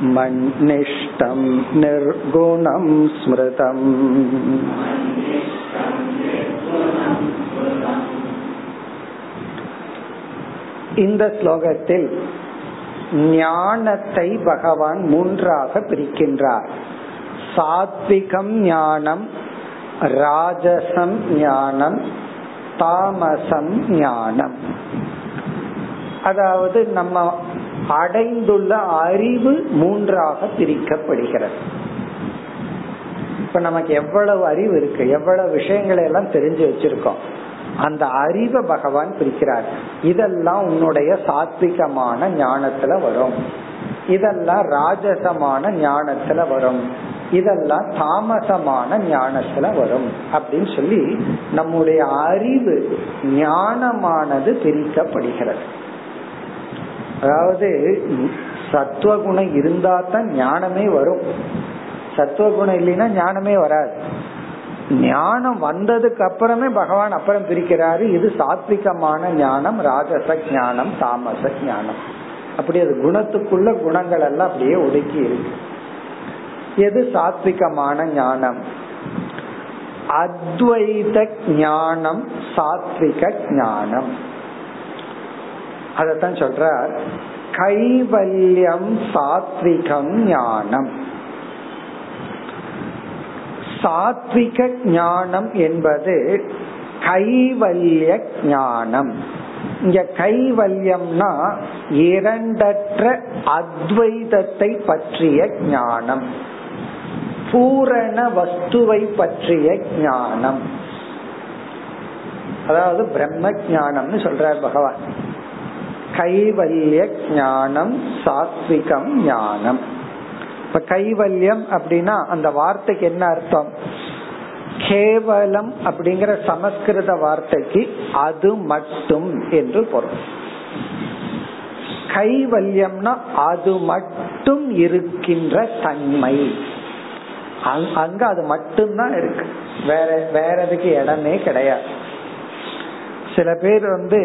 मन्निष्टं निर्गुणं स्मृतम् இந்த ஸ்லோகத்தில் ஞானத்தை பகவான் மூன்றாக பிரிக்கின்றார் சாத்விகம் ஞானம் ராஜசம் ஞானம் தாமசம் ஞானம். அதாவது நம்ம அடைந்துள்ள அறிவு மூன்றாக பிரிக்கப்படுகிறது. இப்ப நமக்கு எவ்வளவு அறிவு இருக்கு எவ்வளவு விஷயங்களை எல்லாம் தெரிஞ்சு வச்சிருக்கோம். அந்த அறிவை பகவான் பிரிக்கிறார். இதெல்லாம் உன்னுடைய சாத்விகமான ஞானத்துல வரும். இதெல்லாம் ராஜசமான ஞானத்துல வரும். இதெல்லாம் தாமசமான ஞானத்துல வரும் அப்படின்னு சொல்லி நம்முடைய அறிவு ஞானமானது பிரிக்கப்படுகிறது. அதாவது சத்துவகுணம் இருந்தா தான் ஞானமே வரும். சத்துவகுணம் இல்லைன்னா ஞானமே வராது. ஞானம் வந்ததுக்கு அப்புறமே பகவான் அப்புறம் பிரிக்கிறாரு இது சாத்விகமான ஞானம் ராஜச ஞானம் தாமச ஞானம். அப்படி அது குணத்துக்குள்ள குணங்கள் எல்லாம் அப்படியே ஒதுக்கி இருக்கு. எது சாத்விகமான ஞானம்? அத்வைத ஞானம் சாத்விக ஞானம். அதத்தான் சொல்றார் கைவல்யம் சாத்விகம் ஞானம். சாத்விக ஞானம் என்பது கைவல்ய ஞானம். இங்க கைவல்யம்னா இரண்டற்ற அத்வைதத்தை பற்றிய ஞானம். பூரண வஸ்துவை பற்றிய ஞானம். அதாவது பிரம்ம ஞானம்னு சொல்றார் பகவான். கைவல்ய ஞானம் சாத்விகம் ஞானம். இப்ப கைவல்யம் அப்படின்னா அந்த வார்த்தைக்கு என்ன அர்த்தம்? கேவலம் அப்படிங்கிற சமஸ்கிருத வார்த்தைக்கு அது மட்டும் என்று பொருள். கைவல்யம்னா அது மட்டும் இருக்கின்ற தன்மை. அங்க அது மட்டும்தான் இருக்கு. வேற வேற எதுக்கு இடமே கிடையாது. சில பேர் வந்து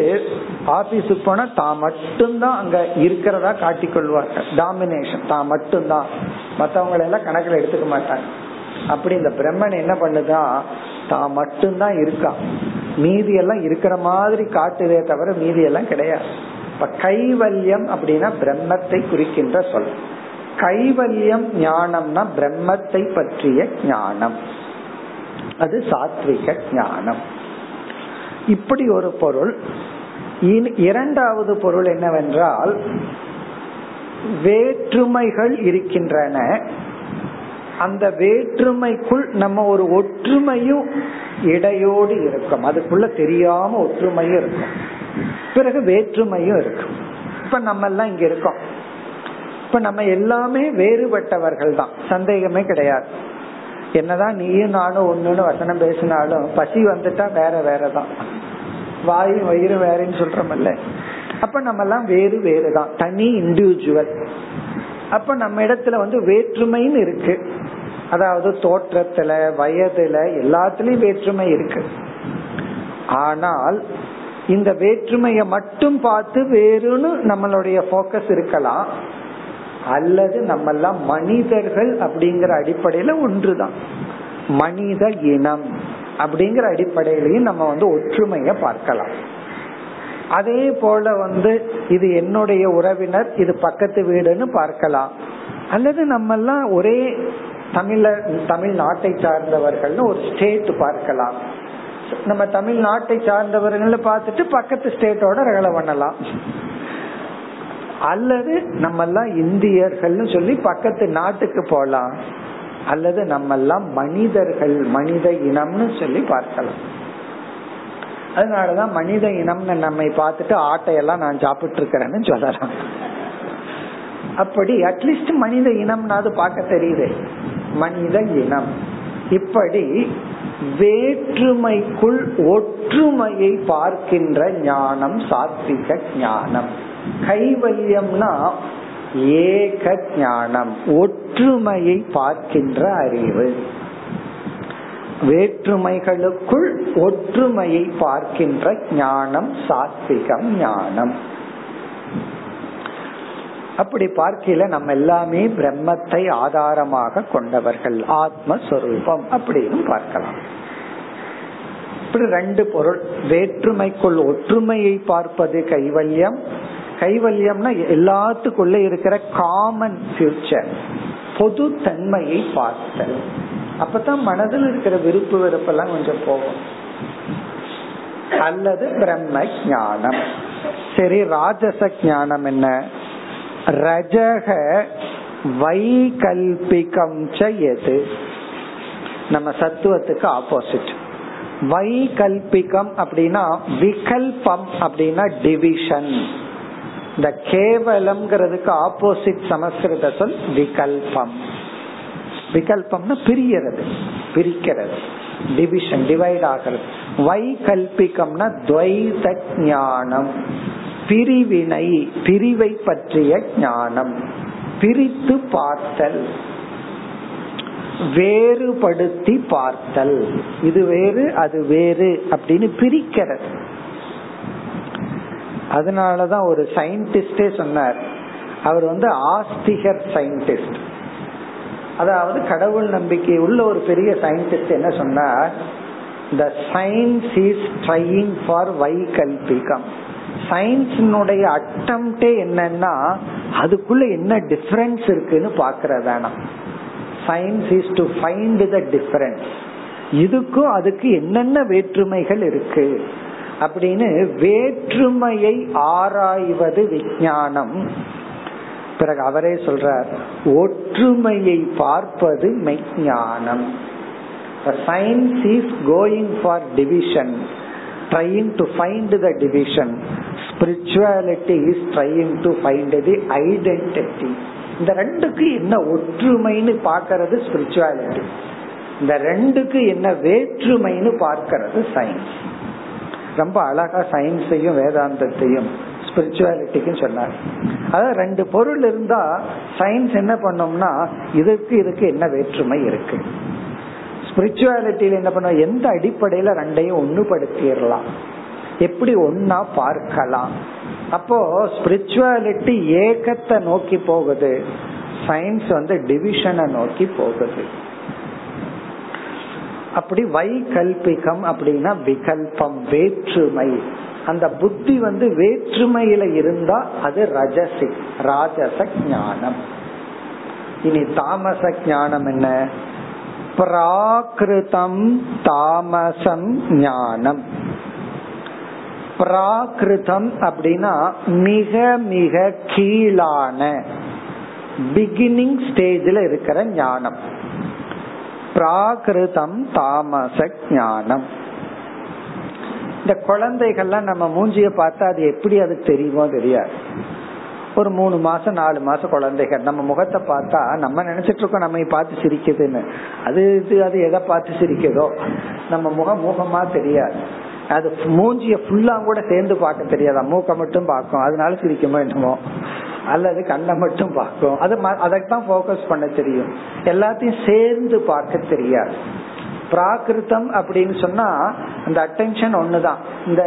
ஆபீஸுக்கு போனா தான் மட்டும்தான் அங்க இருக்கிறதா காட்டிக்கொள்வாங்க டாமினேஷன் தான் மட்டும்தான். மற்றவங்களை எல்லாம் கணக்கில் எடுத்துக்க மாட்டாங்க. அப்படி இந்த பிரம்மன் என்ன பண்ணுதான் தான் மட்டும்தான் இருக்கான் மீதி எல்லாம் இருக்கிற மாதிரி காட்டுதே தவிர மீதி எல்லாம் கிடையாது. இப்ப கைவல்யம் அப்படின்னா பிரம்மத்தை குறிக்கின்ற சொல். கைவல்யம் ஞானம்னா பிரம்மத்தை பற்றிய ஞானம். அது சாத்விக ஞானம். இப்படி ஒரு பொருள் இரண்டாவது பொருள் என்னவென்றால் வேற்றுமைகள் இருக்கின்றன. அந்த வேற்றுமைக்குள் நம்ம ஒரு ஒற்றுமையும் இடையோடு இருக்கும். அதுக்குள்ள தெரியாம ஒற்றுமையும் இருக்கும். பிறகு வேற்றுமையும் இருக்கும். இப்ப நம்ம எல்லாம் இங்க இருக்கோம். இப்ப நம்ம எல்லாமே வேறுபட்டவர்கள் தான் சந்தேகமே கிடையாது. என்னதான் நீயும் நானும் ஒண்ணுன்னு வசனம் பேசினாலும் பசி வந்துட்டா வேற வேறதான். வாயும் வயிறு வேறன்னு சொல்றோம்ல அப்ப நம்ம எல்லாம் வேறு வேறுதான். தனி இண்டிவிஜுவல் அப்ப நம்ம இடத்துல வந்து வேற்றுமைன்னு இருக்கு. அதாவது தோற்றத்துல வயதுல எல்லாத்துலயும் வேற்றுமை இருக்கு. ஆனால் இந்த வேற்றுமையை மட்டும் பார்த்து வேறுன்னு நம்மளுடைய போக்கஸ் இருக்கலாம். அல்லது நம்ம எல்லாம் மனிதர்கள் அப்படிங்கிற அடிப்படையில ஒன்றுதான். மனித இனம் அப்படிங்கிற அடிப்படையிலையும் நம்ம வந்து ஒற்றுமைய பார்க்கலாம். அதே போல வந்து இது என்னுடைய உறவினர் இது பக்கத்து வீடுன்னு பார்க்கலாம். அல்லது நம்ம எல்லாம் ஒரே தமிழ தமிழ்நாட்டை சார்ந்தவர்கள்னு ஒரு ஸ்டேட் பார்க்கலாம். நம்ம தமிழ்நாட்டை சார்ந்தவர்கள் பார்த்துட்டு பக்கத்து ஸ்டேட்டோட ரகலை பண்ணலாம். அல்லது நம்ம எல்லாம் இந்தியர்கள்னு சொல்லி பக்கத்து நாட்டுக்கு போலாம். அல்லது நம்ம எல்லாம் மனிதர்கள் மனித இனம்னு சொல்லி பார்க்கலாம். அதனாலதான் மனித இனம்னு நம்மை பார்த்துட்டு ஆட்டையெல்லாம் நான் சாப்பிட்டு இருக்கிறேன்னு சொல்லலாம். அப்படி அட்லீஸ்ட் மனித இனம்னாவது பார்க்க தெரியுது. மனித இனம். இப்படி வேற்றுமைக்குள் ஒற்றுமையை பார்க்கின்ற ஞானம் சாத்விக ஞானம். கைவல்யம்னா ஏக ஞானம் ஒற்றுமையை பார்க்கின்ற அறிவு. வேற்றுமைகளுக்குள் ஒற்றுமையை பார்க்கின்ற ஞானம் சாத்விகம் ஞானம். அப்படி பார்க்கல நம்ம எல்லாமே பிரம்மத்தை ஆதாரமாக கொண்டவர்கள் ஆத்மஸ்வரூபம் அப்படின்னு பார்க்கலாம். இப்படி ரெண்டு பொருள் வேற்றுமைக்குள் ஒற்றுமையை பார்ப்பது கைவல்யம் கைவல்யம்னா எல்லாத்துக்குள்ள இருக்கிற காமன் ஃபியூச்சர் பொது தன்மையை பார்த்தல். அப்பதான் மனதில் இருக்கிற விருப்பு வெறுப்பெல்லாம் கொஞ்சம் போகும். அல்லது பிரம்ம ஞானம். சரி ராஜச ஞானம் என்ன? ரஜக வைகல்பிகம் எது? நம்ம சத்துவத்துக்கு ஆப்போசிட் வைகல்பிகம் அப்படின்னா விகல்பம் அப்படின்னா டிவிஷன் இந்த கேவலம்ங்கிறதுக்கு ஆப்போசிட் சமஸ்கிருத சொல் விகல்பம். விகல்பம்னா பிரியறது பிரிக்கிறது டிவிஷன் டிவைட் ஆகிறது. வைகல்பிகம்னா துவைத ஞானம் பிரிவினை பிரிவை பற்றிய ஞானம் பிரித்து பார்த்தல் வேறுபடுத்தி பார்த்தல். இது வேறு அது வேறு அப்படின்னு பிரிக்கிறது. அதனாலதான் ஒரு சயின்டிஸ்டே சொன்னார். அவர் வந்து ஆஸ்திகர் சயின்டிஸ்ட் அதாவது கடவுள் நம்பிக்கை உள்ள ஒரு பெரிய சயின்டிஸ்ட் என்ன சொன்னார்? The science is trying for வைகல்பிகம். சயின்ஸினுடைய அட்டம்டே என்னன்னா அதுக்குள்ள என்ன டிஃபரன்ஸ் இருக்குன்னு பாக்குறதானா science is to find the difference இதுக்கும் அதுக்கு என்னென்ன வேற்றுமைகள் இருக்கு? அப்படின்னு வேற்றுமையை ஆராய்வது விஞ்ஞானம். பிறகு அவரே சொல்றார் ஒற்றுமையை பார்ப்பது மெய்ஞானம். Science is going for division trying to find the division spirituality is trying to find the identity இந்த ரெண்டுக்கு என்ன ஒற்றுமைன்னு பார்க்கறது ஸ்பிரிச்சுவாலிட்டி இந்த ரெண்டுக்கு என்ன வேற்றுமைன்னு பார்க்கறது சயின்ஸ் ரொம்ப அழகா சயின்ஸையும் வேதாந்தத்தையும் ஸ்பிரிச்சுவாலிட்டிக்கும் சொன்னார். அதாவது ரெண்டு பொருள் இருந்தா சயின்ஸ் என்ன பண்ணோம்னா இதுக்கு இதுக்கு என்ன வேற்றுமை இருக்கு? ஸ்பிரிச்சுவாலிட்டியில என்ன பண்ண எந்த அடிப்படையில ரெண்டையும் ஒண்ணுபடுத்திடலாம். எப்படி ஒன்னா பார்க்கலாம். அப்போ ஸ்பிரிச்சுவாலிட்டி ஏக்கத்தை நோக்கி போகுது. சயின்ஸ் வந்து டிவிஷனை நோக்கி போகுது. அப்படி வைகல்பிகம் அப்படின்னா விகல்பம் வேற்றுமை. அந்த புத்தி வந்து வேற்றுமையில இருந்தா அது ரஜசி ராஜச ஞானம். இனி தாமச ஞானம் என்ன? பிராகிருதம் தாமசம் ஞானம். பிராகிருதம் அப்படின்னா மிக மிக கீழான பிகினிங் ஸ்டேஜில் இருக்கிற ஞானம். பிராகிருதம் தாமச ஞானம். இந்த குழந்தைகள்லாம் நம்ம மூஞ்சிய பார்த்தா அது எப்படி அது தெரியுமோ தெரியாது. ஒரு மூணு மாசம் நாலு மாசம் குழந்தைகள் நம்ம முகத்தை பார்த்தா நம்ம நினைச்சிட்டு இருக்கோம் நம்ம பார்த்து சிரிக்குதுன்னு. அது இது அது எதை பார்த்து சிரிக்குதோ? நம்ம முகம் முகமா தெரியாது. அது மூஞ்சிய ஃபுல்லா கூட சேர்ந்து பார்க்க தெரியாதா. மூக்க மட்டும் பார்க்கும். அதனால சிரிக்குமோ என்னமோ? அல்லது கண்ணை மட்டும் பார்க்கும். அது அதைத்தான் போக்கஸ் பண்ண தெரியும். எல்லாத்தையும் சேர்ந்து பார்க்க தெரியாது. பிராகிருத்தம் அப்படின்னு சொன்னா அந்த அட்டென்ஷன் ஒண்ணுதான். இந்த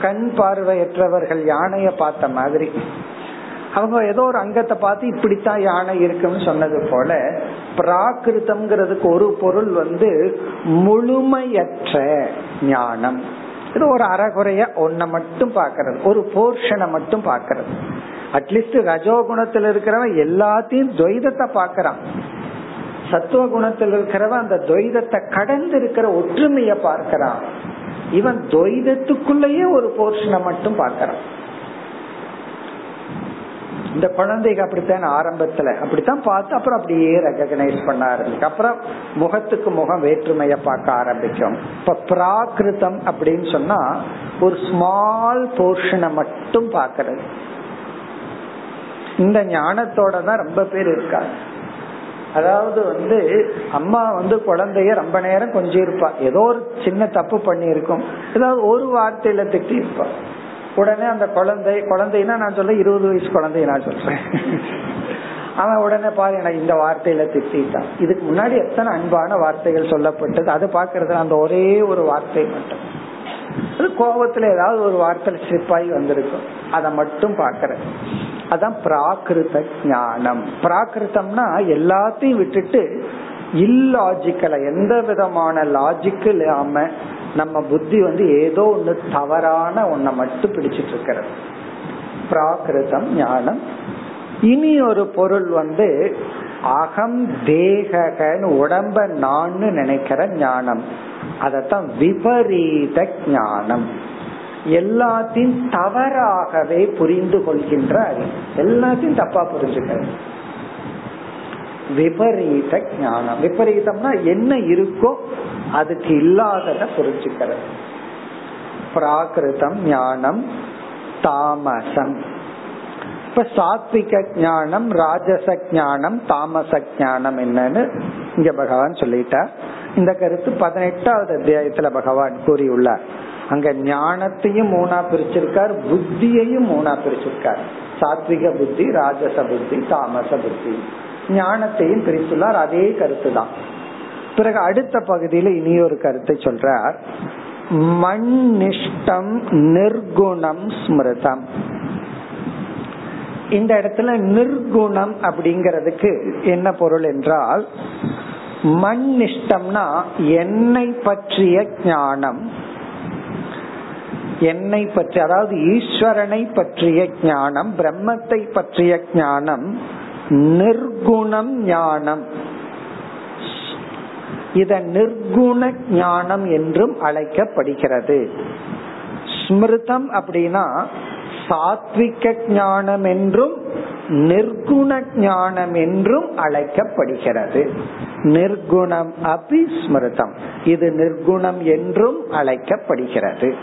கண் பார்வையற்றவர்கள் யானைய பார்த்த மாதிரி. அவங்க ஏதோ ஒரு அங்கத்தை பார்த்து இப்படித்தான் யானை இருக்குன்னு சொன்னது போல பிராகிருத்தம்ங்கிறதுக்கு ஒரு பொருள் வந்து முழுமையற்ற ஞானம். இது ஒரு அறகுறைய ஒன்ன மட்டும் பாக்கிறது ஒரு போர்ஷனை மட்டும் பாக்கிறது அட்லீஸ்ட் ரஜோ குணத்துல இருக்கிறவன் எல்லாத்தையும் துவைதத்தை பாக்கிறான் சத்துவ குணத்தில் இருக்கிறவன் அந்த துவைதத்தை கடந்து இருக்கிற ஒற்றுமைய பார்க்கிறான். இவன் துவைதத்துக்குள்ளேயே ஒரு போர்ஷனை மட்டும் பார்க்கிறான். இந்த குழந்தைக்கு அப்படித்தான் ஆரம்பத்துல. அப்படித்தான் பார்த்து அப்புறம் அப்படியே ரெகனைஸ் பண்ண ஆரம்பிக்கும். அப்புறம் முகத்துக்கு முகம் வேற்றுமைய பார்க்க ஆரம்பிக்கும். இப்ப பிராகிருதம் அப்படின்னு சொன்னா ஒரு ஸ்மால் போர்ஷனை மட்டும் பாக்குறது இந்த ஞானத்தோட தான் ரொம்ப பேர் இருக்காங்க. அதாவது வந்து அம்மா வந்து குழந்தைய ரொம்ப நேரம் கொஞ்சம் இருப்பா ஏதோ ஒரு சின்ன தப்பு பண்ணியிருக்கும். ஏதாவது ஒரு வார்த்தையில திட்டி இருப்பா உடனே அந்த குழந்தை குழந்தைன்னா நான் சொல்ல இருபது வயசு குழந்தைய நான் சொல்றேன். அவன் உடனே பாரு எனக்கு இந்த வார்த்தையில திட்டான் இதுக்கு முன்னாடி எத்தனை அன்பான வார்த்தைகள் சொல்லப்பட்டது. அதை பாக்குறது அந்த ஒரே ஒரு வார்த்தை மட்டும். அது கோபத்துல ஏதாவது ஒரு வார்த்தை ஸ்லிப்பாகி வந்திருக்கும். அதை மட்டும் பாக்குறேன் அதான் பிராகிருத ஞானம். பிராகிருத்தம்னா எல்லாத்தையும் விட்டுட்டு இல்லாஜிக்கல எந்த விதமான லாஜிக் இல்லாம நம்ம புத்தி வந்து ஏதோ ஒண்ணு தவறான ஒன்ன மட்டும் பிடிச்சிட்டு இருக்கிறது. பிராகிருதம் ஞானம். இனி ஒரு பொருள் வந்து அகம் தேகன்னு உடம்ப நான் நினைக்கிற ஞானம். அதத்தான் விபரீத ஞானம். எல்லாத்தையும் தவறாகவே புரிந்து கொள்கின்ற அறிவு. எல்லாத்தையும் தப்பா புரிஞ்சுக்கிறது விபரீத ஞானம். விபரீதம்னா என்ன இருக்கோ அதுக்கு இல்லாதத புரிஞ்சுக்கிறது. பிராகிருதம் ஞானம் தாமசம். இப்ப சாத்விக ஞானம் ராஜச ஞானம் தாமச ஞானம் என்னன்னு இங்க பகவான் சொல்லிட்டார். இந்த கருத்து பதினெட்டாவது அத்தியாயத்துல பகவான் கூறியுள்ளார். அங்க ஞானத்தையும் மூணா பிரிச்சிருக்கார் புத்தியையும் மூணா பிரிச்சிருக்கார். சாத்விக புத்தி ராஜச புத்தி தாமச புத்தி. ஞானத்தையும் பிரித்துள்ளார் அதே கருத்து தான் பிறகு அடுத்த பகுதியில இனி ஒரு கருத்தை சொல்றார். மண்ணிஷ்டம் நிர்குணம் ஸ்மிருதம். இந்த இடத்துல நிர்குணம் அப்படிங்கிறதுக்கு என்ன பொருள் என்றால் மண்ணிஷ்டம்னா என்னை பற்றிய ஞானம். என்னை பற்றி அதாவது ஈஸ்வரனை பற்றிய ஞானம் பிரம்மத்தை பற்றிய ஞானம் நிர்குணம் ஞானம். இத நிர்குண ஞானம் என்றும் அழைக்கப்படுகிறது. ஸ்மிருதம் அப்படின்னா சாத்விக ஞானம் என்றும் நிர்குண ஞானம் என்றும் அழைக்கப்படுகிறது. நிர்குணம் அபி ஸ்மிருதம். இது நிர்குணம் என்றும் அழைக்கப்படுகிறது.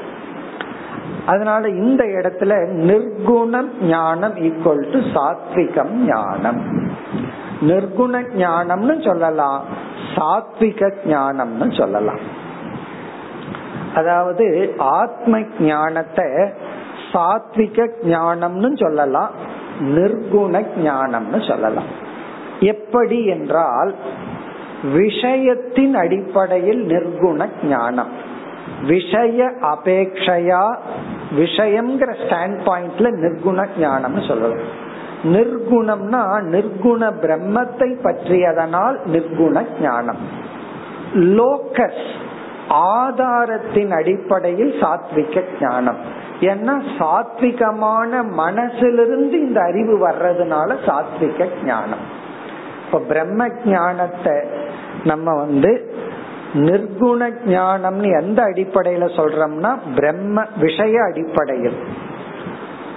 அதனால இந்த இடத்துல நிர்குணம் ஞானம் ஈக்குவல் டு சாத்விகம் ஞானம். நிர்குண ஞானம்னு சொல்லலாம் சாத்விக ஞானம்னு சொல்லலாம். அதாவது ஆத்ம ஞானத்தை சாத்விக ஞானம்னு சொல்லலாம் நிர்குண ஞானம்னு சொல்லலாம். எப்படி என்றால் விஷயத்தின் அடிப்படையில் நிர்குண ஞானம். விஷய அபேக்ஷையா விஷயம்ங்கிற ஸ்டாண்ட் பாயிண்ட்ல நிர்குண ஞானம்னு சொல்லலாம் நிர்குணம்னா நிர்குண பிரம்மத்தை பற்றியதனால் நிர்குண ஞானம். லோக்கஸ் ஆதாரத்தின் அடிப்படையில் சாத்விக ஞானம். ஏன்னா சாத்விகமான மனசிலிருந்து இந்த அறிவு வர்றதுனால சாத்விக ஞானம். இப்ப பிரம்ம ஞானத்தை நம்ம வந்து நிர்குண ஞானம்னு எந்த அடிப்படையில சொல்றோம்னா பிரம்ம விஷய அடிப்படையில்.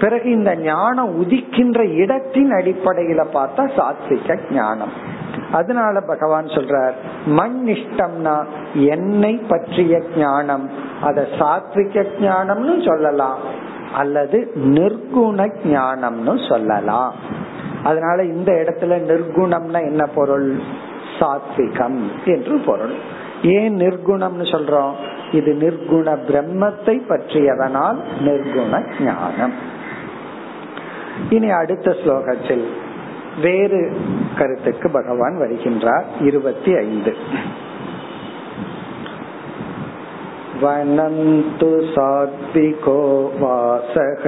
பிறகு இந்த ஞானம் உதிக்கின்ற இடத்தின் அடிப்படையில பார்த்தா சாத்விக ஞானம். அதனால பகவான் சொல்றார் மண் இஷ்டம்னா என்னை பற்றிய ஞானம். அத சாத்விக ஞானம்னு சொல்லலாம் அல்லது நிர்குண ஞானம்னு சொல்லலாம். அதனால இந்த இடத்துல நிர்குணம்னா என்ன பொருள்? சாத்விகம் என்று பொருள். ஏன் நிர்குணம்னு சொல்றோம்? இது நிர்குண பிரம்மத்தை பற்றியதனால் நிர்குண ஞானம். இனி அடுத்த ஸ்லோகத்தில் வேறு கருத்துக்கு பகவான் வருகின்றார். இருபத்தி ஐந்து. வனந்து சாத்விகோ வாசக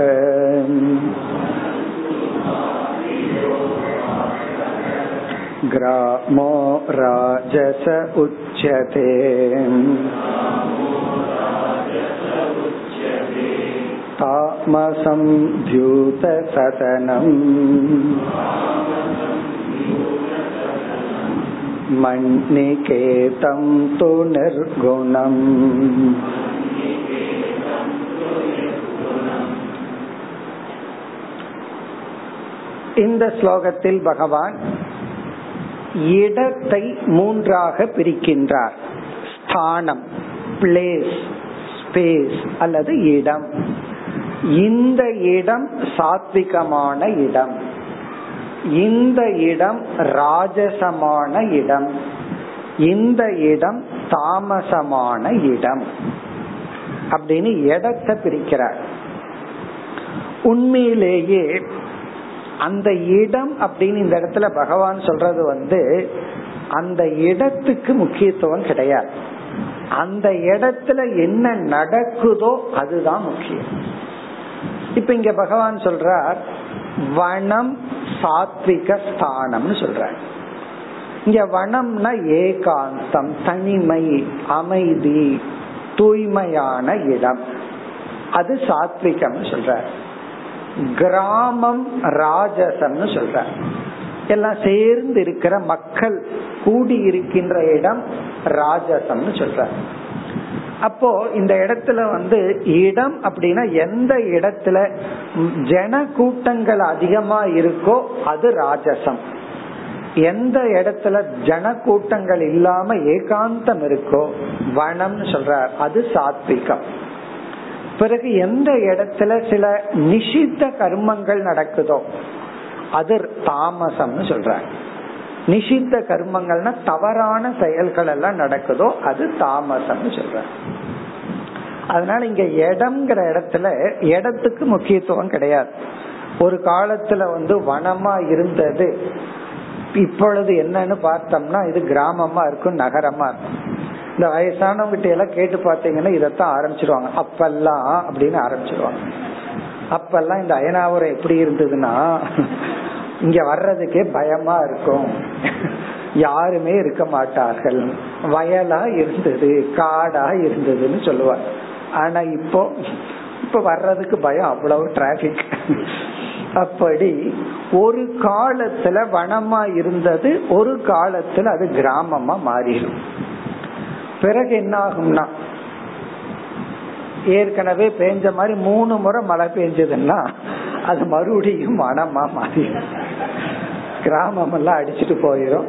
ग्रामो राजस उच्यते तामसं द्यूतसदनम् मन्निकेतं तु निर्गुणम् இந்த ஸ்லோகத்தில் பகவான் இடத்தை மூன்றாக பிரிக்கின்றார். ஸ்தானம் பிளேஸ் ஸ்பேஸ் அல்லது இடம். இந்த இடம் சாத்விகமான இடம். இந்த இடம் ராஜசமான இடம். இந்த இடம் தாமசமான இடம். அப்படின்னு இடத்தை பிரிக்கிறார். உண்மையிலேயே அந்த இடம் அப்படின்னு இந்த இடத்துல பகவான் சொல்றது வந்து அந்த இடத்துக்கு முக்கியத்துவம் கிடையாது. அந்த இடத்துல என்ன நடக்குதோ அதுதான் முக்கியம். இப்ப இங்க பகவான் சொல்றார் வனம் சாத்விக ஸ்தானம்னு சொல்ற இங்க வனம்னா ஏகாந்தம் தனிமை அமைதி தூய்மையான இடம். அது சாத்விகம் சொல்ற கிராமம் ராஜசம்னு சொல்ற எல்லாம் சேர்ந்து இருக்கிற மக்கள் கூடி இருக்கின்ற இடம் ராஜசம்னு சொல்ற அப்போ இந்த இடத்துல வந்து இடம் அப்படின்னா எந்த இடத்துல ஜன கூட்டங்கள் அதிகமா இருக்கோ அது ராஜசம். எந்த இடத்துல ஜன கூட்டங்கள் இல்லாம ஏகாந்தம் இருக்கோ வனம்னு சொல்றார். அது சாத்விகம். பிறகு எந்த இடத்துல சில நிஷித்த கர்மங்கள் நடக்குதோ அது தாமசம்னு சொல்ற நிஷித்த கர்மங்கள்னா தவறான செயல்கள் எல்லாம் நடக்குதோ அது தாமசம்னு சொல்ற அதனால இங்க இடம்ங்கிற இடத்துல இடத்துக்கு முக்கியத்துவம் கிடையாது. ஒரு காலத்துல வந்து வனமா இருந்தது இப்பொழுது என்னன்னு பார்த்தோம்னா இது கிராமமா இருக்கும் நகரமா இருக்கும். இந்த வயசானவங்கிட்ட எல்லாம் கேட்டு பார்த்தீங்கன்னா இதைத்தான் ஆரம்பிச்சிருவாங்க. அப்பெல்லாம் அப்படின்னு ஆரம்பிச்சிருவாங்க. அப்பெல்லாம் இந்த அயனாவரம் எப்படி இருந்ததுன்னா இங்க வர்றதுக்கே பயமா இருக்கும். யாருமே இருக்க மாட்டார்கள். வயலா இருந்தது காடா இருந்ததுன்னு சொல்லுவார் ஆனா இப்போ இப்ப வர்றதுக்கு பயம் அவ்வளவு டிராபிக் அப்படி ஒரு காலத்துல வனமா இருந்தது ஒரு காலத்துல அது கிராமமா மாறிடும். பிறகு என்ன ஆகும்னா? ஏற்கனவே பெஞ்ச மாதிரி மூணு முறை மழை பெஞ்சதுன்னா அது மறுபடியும் மனமா மாறி கிராமம் எல்லாம் அடிச்சுட்டு போயிடும்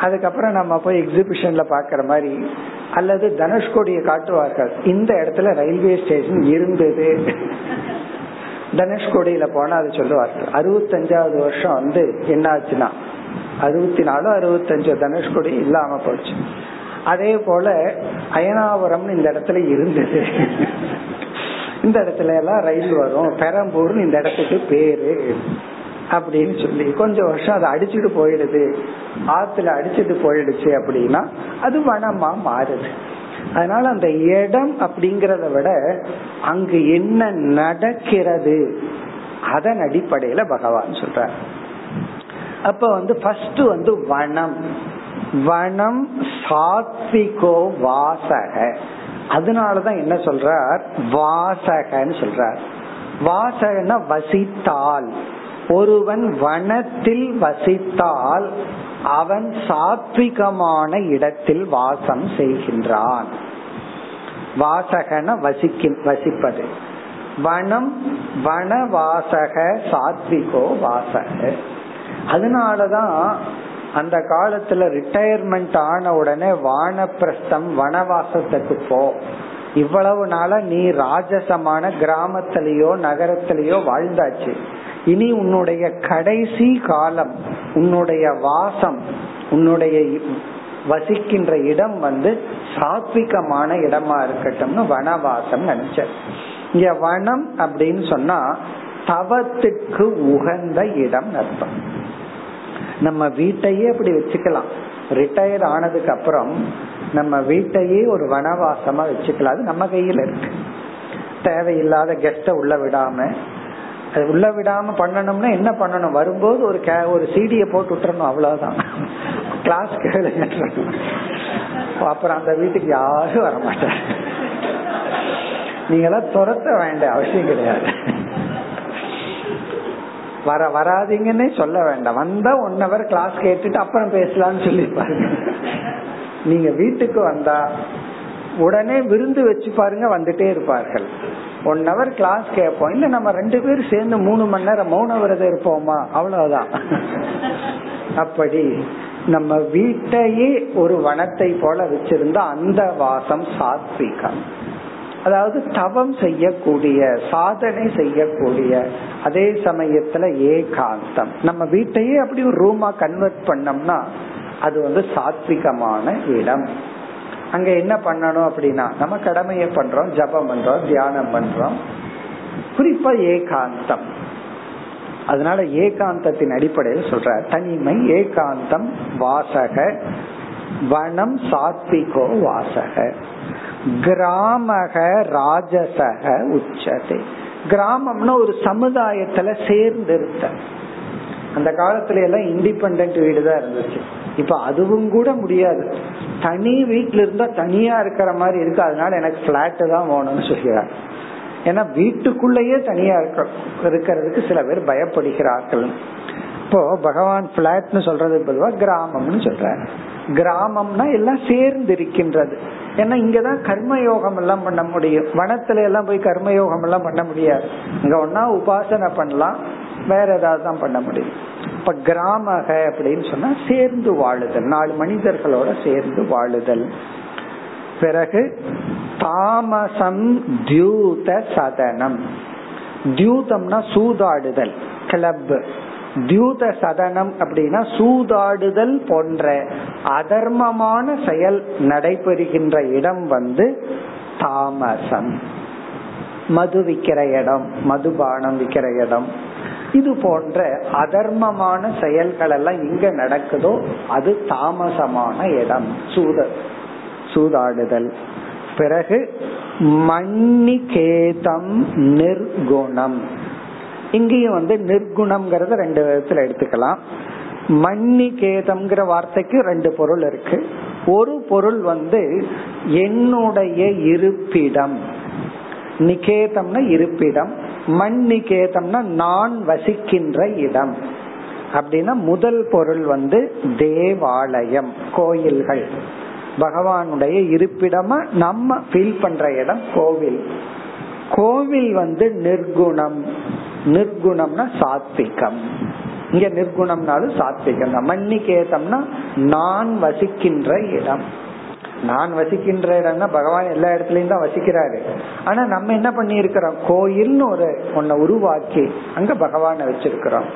அதுக்கப்புறம் நம்ம போய் எக்ஸிபிஷன்ல பாக்குற மாதிரி அல்லது தனுஷ்கோடியை காட்டுவார்கள். இந்த இடத்துல ரயில்வே ஸ்டேஷன் இருந்தது. தனுஷ்கோடியில போனா அது சொல்லுவார்கள். அறுபத்தஞ்சாவது வருஷம் வந்து என்னாச்சுன்னா அறுபத்தி நாலு அறுபத்தஞ்சு தனுஷ்கோடி இல்லாம போச்சு. அதே போல அயனாவரம் இந்த இடத்துல இருந்தது. இந்த இடத்துல எல்லாம் ரயில் வரும். பெரம்பூர்னு இந்த இடத்துக்கு பேரு அப்படின்னு சொல்லி கொஞ்சம் வருஷம் அதை அடிச்சுட்டு போயிடுது. ஆத்துல அடிச்சுட்டு போயிடுச்சு அப்படின்னா அது வனமா மாறுது. அதனால அந்த இடம் அப்படிங்கறத விட அங்கு என்ன நடக்கிறது அதன் அடிப்படையில பகவான் சொல்ற அப்ப வந்து ஃபர்ஸ்ட் வந்து வனம். வனம் சாத்விகோ வாசக. அதனாலதான் என்ன சொல்றார்? வாசகன்னு சொல்றார். வாசகன்னா வசித்தால். ஒருவன் வனத்தில் வசித்தால் அவன் சாத்விகமான இடத்தில் வாசம் செய்கின்றான். வாசகன வசிக்க வசிப்பது. வனம் வனவாசக சாத்விகோ வாசக. அதனாலதான் அந்த காலத்துல ரிட்டையர்மெண்ட் ஆன உடனே வானப்பிரஸ்தம் வனவாசத்துக்கு போ. இவ்வளவு நாள நீ ராஜசமான கிராமத்திலயோ நகரத்திலயோ வாழ்ந்தாச்சு. இனி உன்னுடைய கடைசி காலம் உன்னுடைய வாசம் உன்னுடைய வசிக்கின்ற இடம் வந்து சாத்விகமான இடமா இருக்கட்டும்னு வனவாசம் நினைச்ச இங்க வனம் அப்படின்னு சொன்னா தவத்துக்கு உகந்த இடம் அர்த்தம். நம்ம வீட்டையே அப்படி வச்சுக்கலாம். ரிட்டையர் ஆனதுக்கு அப்புறம் நம்ம வீட்டையே ஒரு வனவாசமா வச்சுக்கலாம். அது நம்ம கையில இருக்கு. தேவையில்லாத கெஸ்ட உள்ள விடாம அது உள்ள விடாம பண்ணணும்னா என்ன பண்ணணும்? வரும்போது ஒரு கே ஒரு சீடிய போட்டு விட்டுறணும் அவ்வளவுதான். கிளாஸ் கேளுங்க அப்புறம் அந்த வீட்டுக்கு யாரும் வர மாட்டாங்க நீங்களாம் துரத்த வேண்டிய அவசியம் கிடையாது. வர வராதிங்கன்னே சொல்ல வேண்டாம். வந்தா ஒன் ஹவர் கிளாஸ் கேட்டுட்டு அப்புறம் பேசலாம்னு சொல்லி பாருங்க நீங்க வீட்டுக்கு வந்தா உடனே விருந்து வச்சு பாருங்க வந்துட்டே இருப்பார்கள். ஒன் ஹவர் கிளாஸ் கேட்போம். இல்ல நம்ம ரெண்டு பேரும் சேர்ந்து மூணு மணி நேரம் மௌன விரதம் இருப்போமா? அவ்வளவுதான். அப்படி நம்ம வீட்டையே ஒரு வனத்தை போல வச்சிருந்தா அந்த வாசம் சாத்விகம். அதாவது தவம் செய்யக்கூடிய சாதனை செய்யக்கூடிய அதே சமயத்துல ஏகாந்தம். நம்ம வீட்டையே அப்படி ஒரு ரூமா கன்வெர்ட் பண்ணோம்னா அது வந்து சாத்விகமான இடம். அங்க என்ன பண்ணணும் அப்படின்னா நம்ம கடமையை பண்றோம் ஜபம் பண்றோம் தியானம் பண்றோம். குறிப்பா ஏகாந்தம். அதனால ஏகாந்தத்தின் அடிப்படையில் சொல்ற தனிமை ஏகாந்தம் வாசக வனம் சாத்விகோ வாசக. கிராமக ராஜசக உச்சதே. கிராமம்னா ஒரு சமுதாயத்துல சேர்ந்து அந்த காலத்துல எல்லாம் இண்டிபெண்ட் வீடு தான் இருந்துச்சு. இப்ப அதுவும் கூட முடியாது. தனி வீட்டுல இருந்தா தனியா இருக்கிற மாதிரி இருக்கு. அதனால எனக்கு பிளாட் தான் வேணும்னு சொல்கிறார். ஏன்னா வீட்டுக்குள்ளேயே தனியா இருக்க இருக்கிறதுக்கு சில பேர் பயப்படுகிறார்கள். இப்போ பகவான் பிளாட்னு சொல்றது பொதுவா கிராமம்னு சொல்ற கிராமம்னா எல்லாம் சேர்ந்து இருக்கின்றது ஏன்னா இங்கதான் கர்மயோகம் எல்லாம் பண்ண முடியும். வனத்துல எல்லாம் போய் கர்மயோகம் எல்லாம் பண்ண முடியாது. இங்க ஒன்னா உபாசனை பண்ணலாம். வேற ஏதாவது தான் பண்ண முடியும். இப்ப கிராமக அப்படின்னு சொன்னா சேர்ந்து வாழுதல். நாலு மனிதர்களோட சேர்ந்து வாழுதல். பிறகு தாமசம் தியூத சதனம். தியூதம்னா சூதாடுதல். கிளப் தியூத சதனம் அப்படின்னா சூதாடுதல் போன்ற அதர்மமான செயல் நடைபெறுகின்ற இடம் வந்து தாமசம். மது விக்கிற இடம் மதுபானம் விக்கிற இடம். இது போன்ற அதர்மமான செயல்கள் எல்லாம் எங்க நடக்குதோ அது தாமசமான இடம். சூத சூதாடுதல். பிறகு மன்னிகேதம் நிர்குணம். இங்கேயும் வந்து நிர்குணம்ங்கிறத ரெண்டு விதத்துல எடுத்துக்கலாம். மன்னிகேதம்ங்கிற வார்த்தைக்கு ரெண்டு பொருள் இருக்கு. ஒரு பொருள் வந்து என்னுடைய இருப்பிடம். நிகேதம்னா இருப்பிடம். மன்னிகேதம்னா நான் வசிக்கின்ற இடம். அப்படின்னா முதல் பொருள் வந்து தேவாலயம் கோயில்கள். பகவானுடைய இருப்பிடமா நம்ம ஃபீல் பண்ற இடம் கோவில். கோவில் வந்து நிர்குணம். நிர்குணம்னா சாத்விகம். இங்க நிர்குணம்னாலும் சாத்விகம் தான் மன்னிகேதம்னா நான் வசிக்கின்ற இடம். நான் வசிக்கின்ற இடம்னா பகவான் எல்லா இடத்துலயும் தான் வசிக்கிறாரு. ஆனா நம்ம என்ன பண்ணி இருக்கிறோம் கோயில்னு ஒரு ஒன்ன உருவாக்கி அங்க பகவான வச்சிருக்கிறோம்.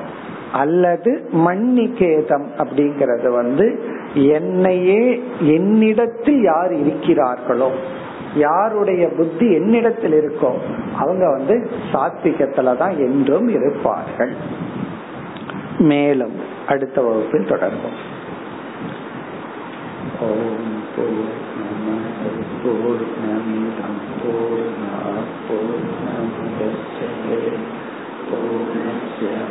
அல்லது மன்னிகேதம் அப்படிங்கறது வந்து என்னையே என்னிடத்தில் யார் இருக்கிறார்களோ. யாருடைய புத்தி என்னிடத்தில் இருக்கோ அவங்க வந்து சாத்விகத்துல தான் என்றும் இருப்பார்கள். மேலும் அடுத்த வகுப்பில் தொடர்போம் ஓம் போர் நம போர் நமிதம் போர் போர் நம